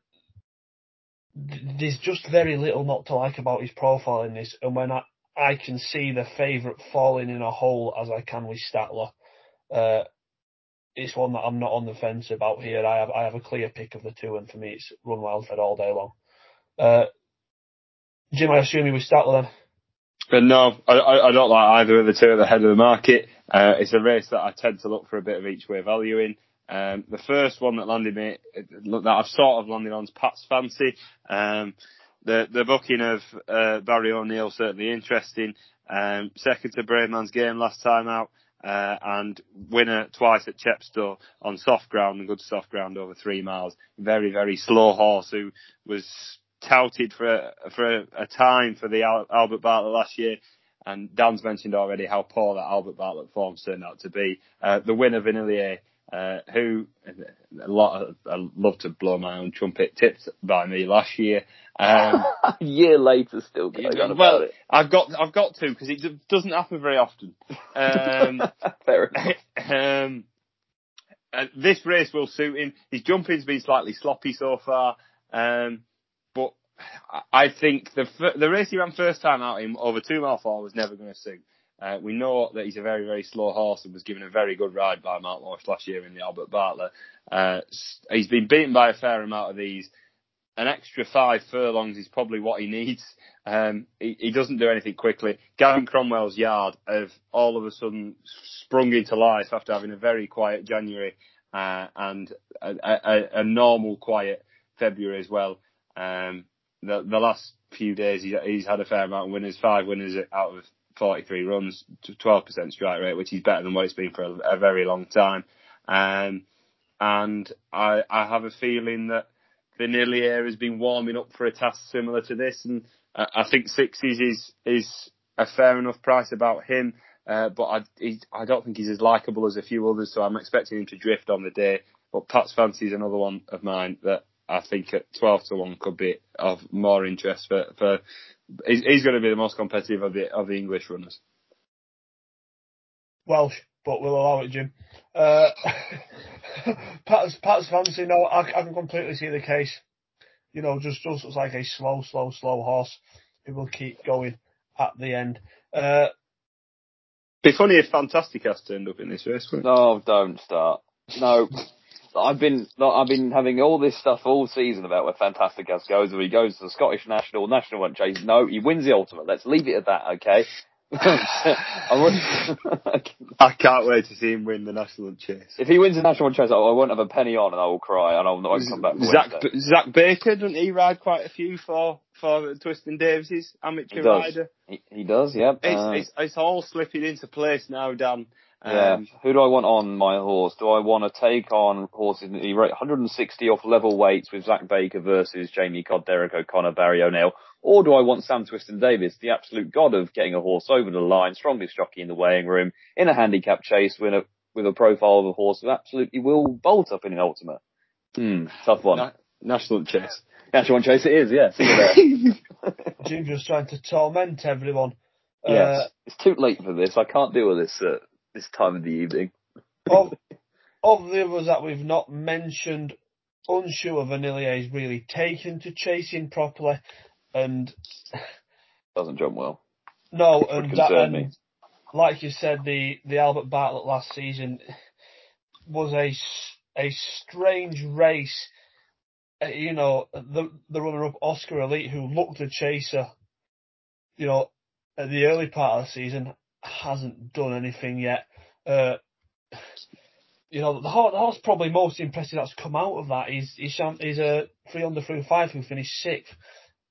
there's just very little not to like about his profile in this, and when I, I can see the favourite falling in a hole as I can with Statler, uh, it's one that I'm not on the fence about here. I have I have a clear pick of the two, and for me, it's Run Wild Fred all day long. Uh, Jim, I assume you would start then. But no, I, I, don't like either of the two at the head of the market. Uh, it's a race that I tend to look for a bit of each way value in. Um, the first one that landed me, that I've sort of landed on is Pat's Fancy. Um, the, the booking of, uh, Barry O'Neill certainly interesting. Um, second to Bravemansgame last time out. Uh, and winner twice at Chepstow on soft ground and good soft ground over three miles. Very, very slow horse who was touted for a, for a, a time for the Al- Albert Bartlett last year. And Dan's mentioned already how poor that Albert Bartlett form turned out to be. Uh, the winner, Vanillier, uh, who a lot of, I love to blow my own trumpet, tipped by me last year. Um, a year later, still going on well, it. I've got I've got to because it doesn't happen very often. Um, Fair enough. Um, uh, this race will suit him. His jumping's been slightly sloppy so far. Um, but I think the the race he ran first time out in over two mile four was never going to sing. Uh, we know that he's a very, very slow horse and was given a very good ride by Mark Walsh last year in the Albert Bartlett. Uh, he's been beaten by a fair amount of these. An extra five furlongs is probably what he needs. Um, he, he, doesn't do anything quickly. Gavin Cromwell's yard have all of a sudden sprung into life after having a very quiet January uh, and a, a, a, normal quiet February as well. Um, the, the last few days he's, he's had a fair amount of winners, five winners out of 43 runs, 12% strike rate, which is better than what it's been for a, a very long time. Um, and I, I have a feeling that Vanillier has been warming up for a task similar to this, and I, I think sixes is is a fair enough price about him. Uh, but I, he, I don't think he's as likable as a few others, so I'm expecting him to drift on the day. But Pat's Fancy is another one of mine that I think at 12 to 1 could be of more interest for, for he's, he's going to be the most competitive of the, of the English runners. Welsh, but we'll allow it, Jim. Uh, Pat's, Pat's fancy, no, I, I can completely see the case. You know, just, just looks like a slow, slow, slow horse who will keep going at the end. Uh, be funny if Fantastikas turned up in this race. No, don't start. No, I've been I've been having all this stuff all season about where Fantastikas goes, where he goes to the Scottish National, National Hunt Chase. No, he wins the Ultima. Let's leave it at that, okay? I, I can't wait to see him win the national Hunt chase. If he wins the national Hunt chase, I, I won't have a penny on, and I will cry, and I'll not come back. Zach Zach Baker doesn't he ride quite a few for for Twiston-Davies's amateur he rider? He, he does, yeah. It's, uh, it's, it's all slipping into place now, Dan. Yeah. Um, Who do I want on my horse? Do I want to take on horses? He wrote 160 off level weights with Zach Baker versus Jamie Codd, Derek O'Connor, Barry O'Neill. Or do I want Sam Twiston-Davies, the absolute god of getting a horse over the line, strongest jockey in the weighing room, in a handicap chase with a, with a profile of a horse that absolutely will bolt up in an Ultima? Hmm, tough one. Na- national chase. National chase it is, yeah. Jim's just trying to torment everyone. Yes. Uh, it's too late for this. I can't deal with this. Uh, this time of the evening. of, of the others that we've not mentioned, unsure Vanillier is really taken to chasing properly, and doesn't jump well. No, and, that, and like you said, the the Albert Bartlett last season was a a strange race. Uh, you know, the the runner up Oscar Elite, who looked a chaser, you know, at the early part of the season, hasn't done anything yet. Uh, you know, the horse, the horse probably most impressive that's come out of that is is, is a Threeunderthrufive who finished sixth.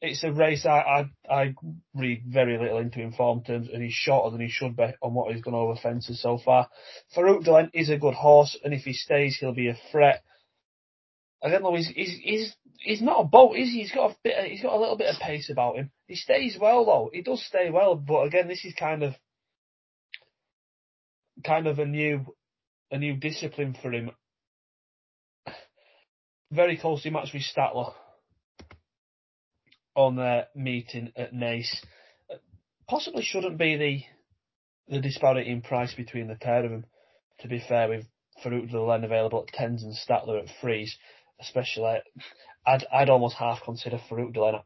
It's a race I, I I read very little into in form terms, and he's shorter than he should be on what he's gone over fences so far. Farouk D'Alene is a good horse, and if he stays, he'll be a threat. I don't know. He's he's he's, he's not a boat, is he? He's got a bit. Of, he's got a little bit of pace about him. He stays well though. He does stay well, but again, this is kind of kind of a new a new discipline for him. Very closely matched with Statler on their meeting at Naas. Possibly shouldn't be the the disparity in price between the pair of them. To be fair, with Farouk D'Alene available at tens and Statler at threes, especially, I'd I'd almost half consider Farouk D'Alene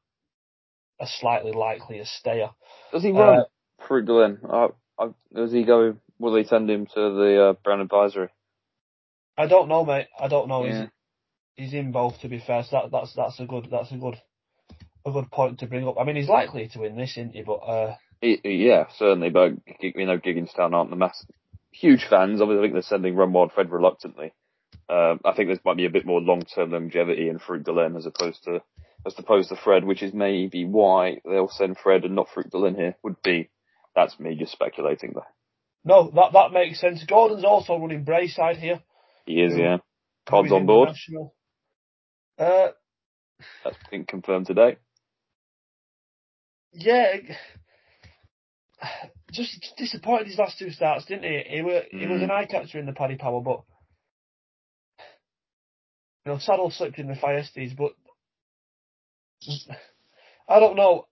a, a slightly likelier stayer. Does he run uh, Farouk? Uh, uh, does he go will they send him to the uh, Brown Advisory? I don't know, mate. I don't know. Yeah. He's, he's in both, to be fair. So that, that's that's a good that's a good a good point to bring up. I mean, he's likely to win this, isn't he? But uh, he, yeah, certainly. But you know, Gigginstown aren't the mass huge fans. Obviously, I think they're sending Run Wild Fred reluctantly. Um, I think there might be a bit more long-term longevity in Farouk D'Alene as opposed to as opposed to Fred, which is maybe why they'll send Fred and not Farouk D'Alene here. Would be that's me just speculating there. No, that that makes sense. Gordon's also running Braeside here. He is, yeah. Codd's on board. Uh, That's been confirmed today. Yeah, just disappointed his last two starts, didn't he? He were mm. he was an mm. eye catcher in the Paddy Power, but you know, saddle slipped in the Thyestes, but I don't know.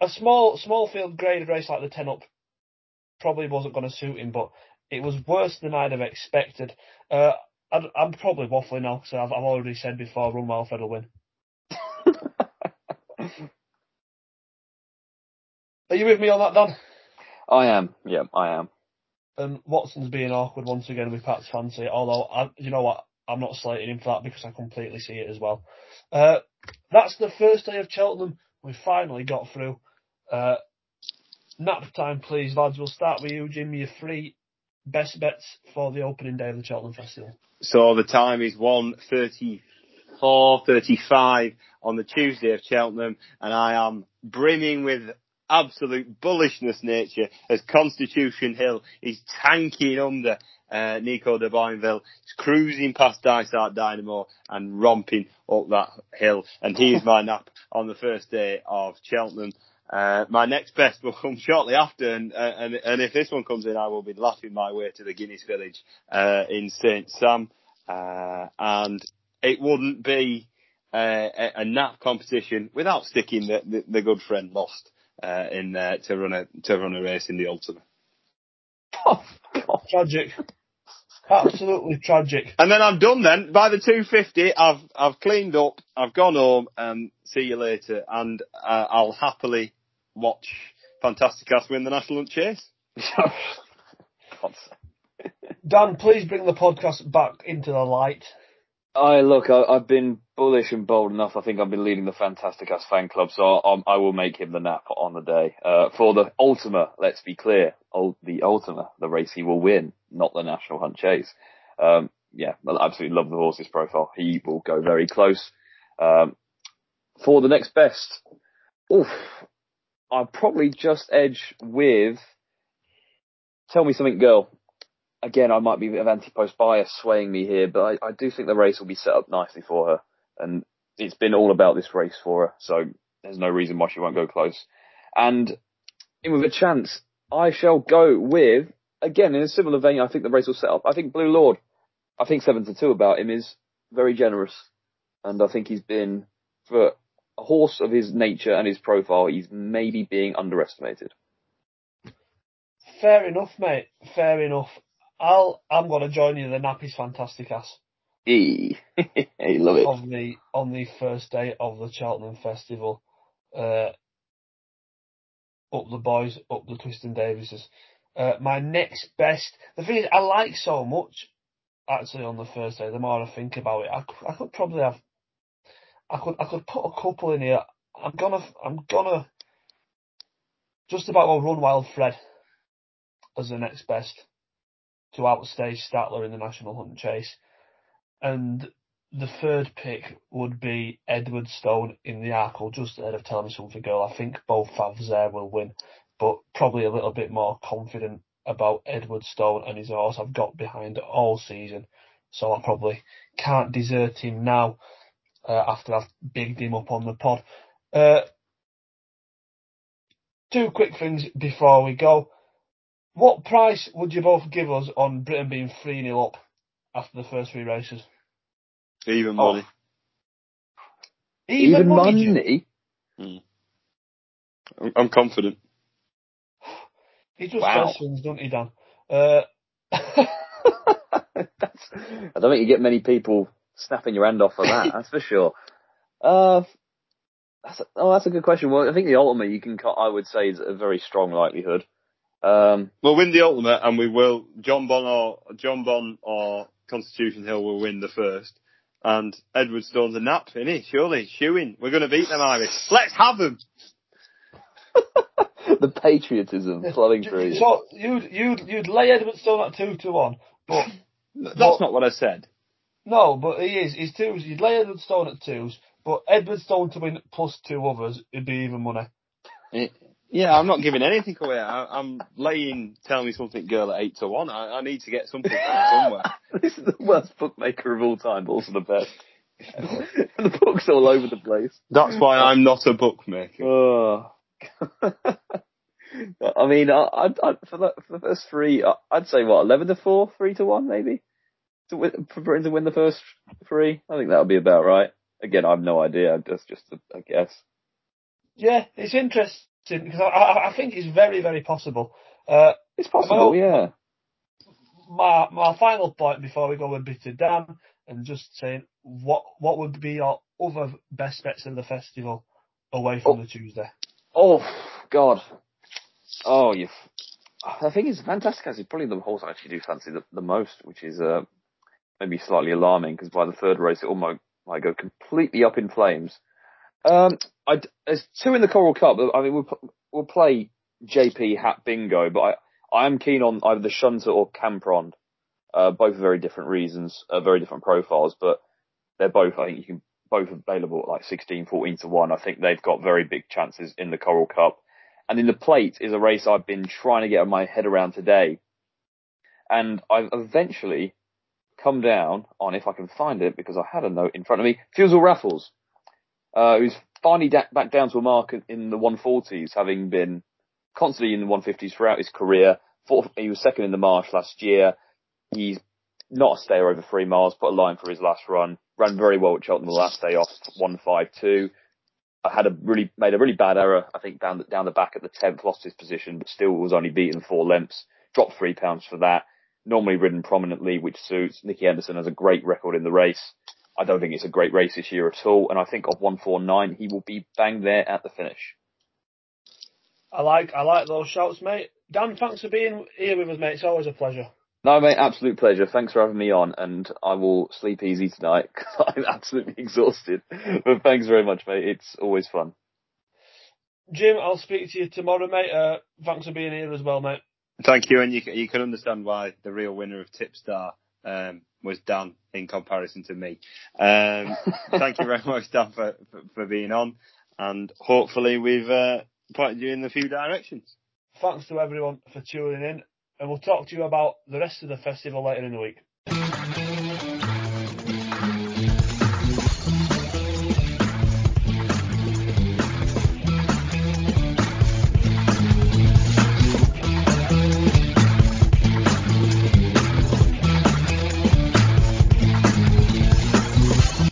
A small small field graded race like the ten up probably wasn't going to suit him, but it was worse than I'd have expected. Uh, i am probably waffling now because I've, I've, already said before, run well, Fred will win. Are you with me on that, Dan? I am. Yeah, I am. And Watson's being awkward once again with Pat's fancy, although, I, you know what, I'm not slating him for that because I completely see it as well. Uh, that's the first day of Cheltenham. We finally got through. Uh, nap time, please, lads. We'll start with you, Jim. Your three best bets for the opening day of the Cheltenham Festival. So the time is 1.34, 35 on the Tuesday of Cheltenham, and I am brimming with absolute bullishness nature as Constitution Hill is tanking under uh, Nico de Boinville. He's cruising past Dysart Dynamo and romping up that hill. And here's my nap on the first day of Cheltenham. Uh, my next best will come shortly after, and, uh, and, and if this one comes in, I will be laughing my way to the Guinness Village uh, in St Sam, uh, and it wouldn't be uh, a, a nap competition without sticking the, the, the good friend lost uh, in there to run a to run a race in the Ultima. Oh, God. Tragic. Absolutely tragic. And then I'm done then. By the 250, I've, I've cleaned up, I've gone home, and see you later. And uh, I'll happily watch Fantastikas win the National Hunt Chase. Dan, please bring the podcast back into the light. I look, I, have been bullish and bold enough. I think I've been leading the Fantastikas fan club, so I, I will make him the nap on the day. Uh, for the Ultima, let's be clear, the Ultima, the race he will win, not the National Hunt Chase. Um, yeah, I absolutely love the horse's profile. He will go very close. Um, for the next best, oof, I'll probably just edge with Telmesomethinggirl again, I might be of anti-post bias swaying me here, but I, I, do think the race will be set up nicely for her. And it's been all about this race for her, so there's no reason why she won't go close. And in with a chance, I shall go with, again, in a similar vein, I think the race will set up. I think Blue Lord, I think 7 to 2 about him is very generous. And I think he's been, for a horse of his nature and his profile, he's maybe being underestimated. Fair enough, mate. Fair enough. I'll I'm gonna join you. The Nappy's Fantastikas. E, I love it. On the on the first day of the Cheltenham Festival, uh, up the boys, up the Twiston Davises. Uh, my next best. The thing is, I like so much. Actually, on the first day, the more I think about it, I, I could probably have. I could I could put a couple in here. I'm gonna I'm gonna just about go run wild Fred as the next best to outstage Statler in the National Hunt Chase. And the third pick would be Edwardstone in the Arkle, just ahead of Telmesomethinggirl. I think both favs there will win, but probably a little bit more confident about Edwardstone and his horse I've got behind all season. So I probably can't desert him now after I've bigged him up on the pod. Uh, two quick things before we go. What price would you both give us on Britain being 3 0 up after the first three races? Even oh. money. Even, Even money? money? Hmm. I'm confident. He just wow. says things, doesn't he, Dan? Uh, I don't think you get many people snapping your hand off for that. that's for sure. Uh, that's a, oh, that's a good question. Well, I think the Ultima you can, I would say, is a very strong likelihood. Um, we'll win the Ultima, and we will. Jonbon or Jonbon or Constitution Hill will win the first, and Edwardstone's a nap, isn't he? Surely, shoeing. We're going to beat them, Irish. Let's have them. the patriotism flooding through. So you'd you'd you'd lay Edwardstone at two to one, but that's but, not what I said. No, but he is. He's twos. You'd lay Edwardstone at twos, but Edwardstone to win plus two others, it'd be even money. Eh, yeah, I'm not giving anything away. I, am laying Telmesomethinggirl at 8 to 1. I, I need to get something somewhere. this is the worst bookmaker of all time, but also the best. the book's all over the place. That's why I'm not a bookmaker. Oh. I mean, I, I, I, for, the, for the first three, I'd say what, 11 to 4, 3 to 1 maybe? To win, for Britain to win the first three? I think that would be about right. Again, I have no idea. That's just a, a guess. Yeah, it's interesting because I, I, think it's very, very possible. Uh, it's possible, yeah. My my final point before we go a bit to Dan and just saying what what would be your other best bets of the festival away from oh. the Tuesday? Oh God, Oh, you. I think it's fantastic. It's probably the horse I actually do fancy the, the most, which is uh, maybe slightly alarming because by the third race it almost might go completely up in flames. Um, I, there's two in the Coral Cup. I mean, we'll, we'll play JP Hat Bingo, but I, I am keen on either the Shunter or Camprond. Uh, both very different reasons, uh, very different profiles, but they're both, I think you can, both available at like 16, 14 to 1. I think they've got very big chances in the Coral Cup. And in the plate is a race I've been trying to get my head around today. And I've eventually come down on, if I can find it, because I had a note in front of me, Fusil Raffles, uh, who's finally da- back down to a mark in the 140s, having been constantly in the 150s throughout his career. Fourth, he was second in the Marsh last year. He's not a stayer over three miles, put a line for his last run, ran very well at Cheltenham the last day off 152. I had a really, made a really bad error, I think, down the, down the back at the 10th, lost his position, but still was only beaten four lengths, dropped three pounds for that. Normally ridden prominently, which suits. Nicky Henderson has a great record in the race. I don't think it's a great race this year at all, and I think of 149, he will be bang there at the finish. I like I like those shouts, mate. Dan, thanks for being here with us, mate. It's always a pleasure. No, mate, absolute pleasure. Thanks for having me on, and I will sleep easy tonight because I'm absolutely exhausted. But thanks very much, mate. It's always fun. Jim, I'll speak to you tomorrow, mate. Uh, thanks for being here as well, mate. Thank you, and you you can understand why the real winner of Tipstar um, was Dan in comparison to me. Um, thank you very much, Dan, for, for, for being on, and hopefully we've uh, pointed you in a few directions. Thanks to everyone for tuning in, and we'll talk to you about the rest of the festival later in the week.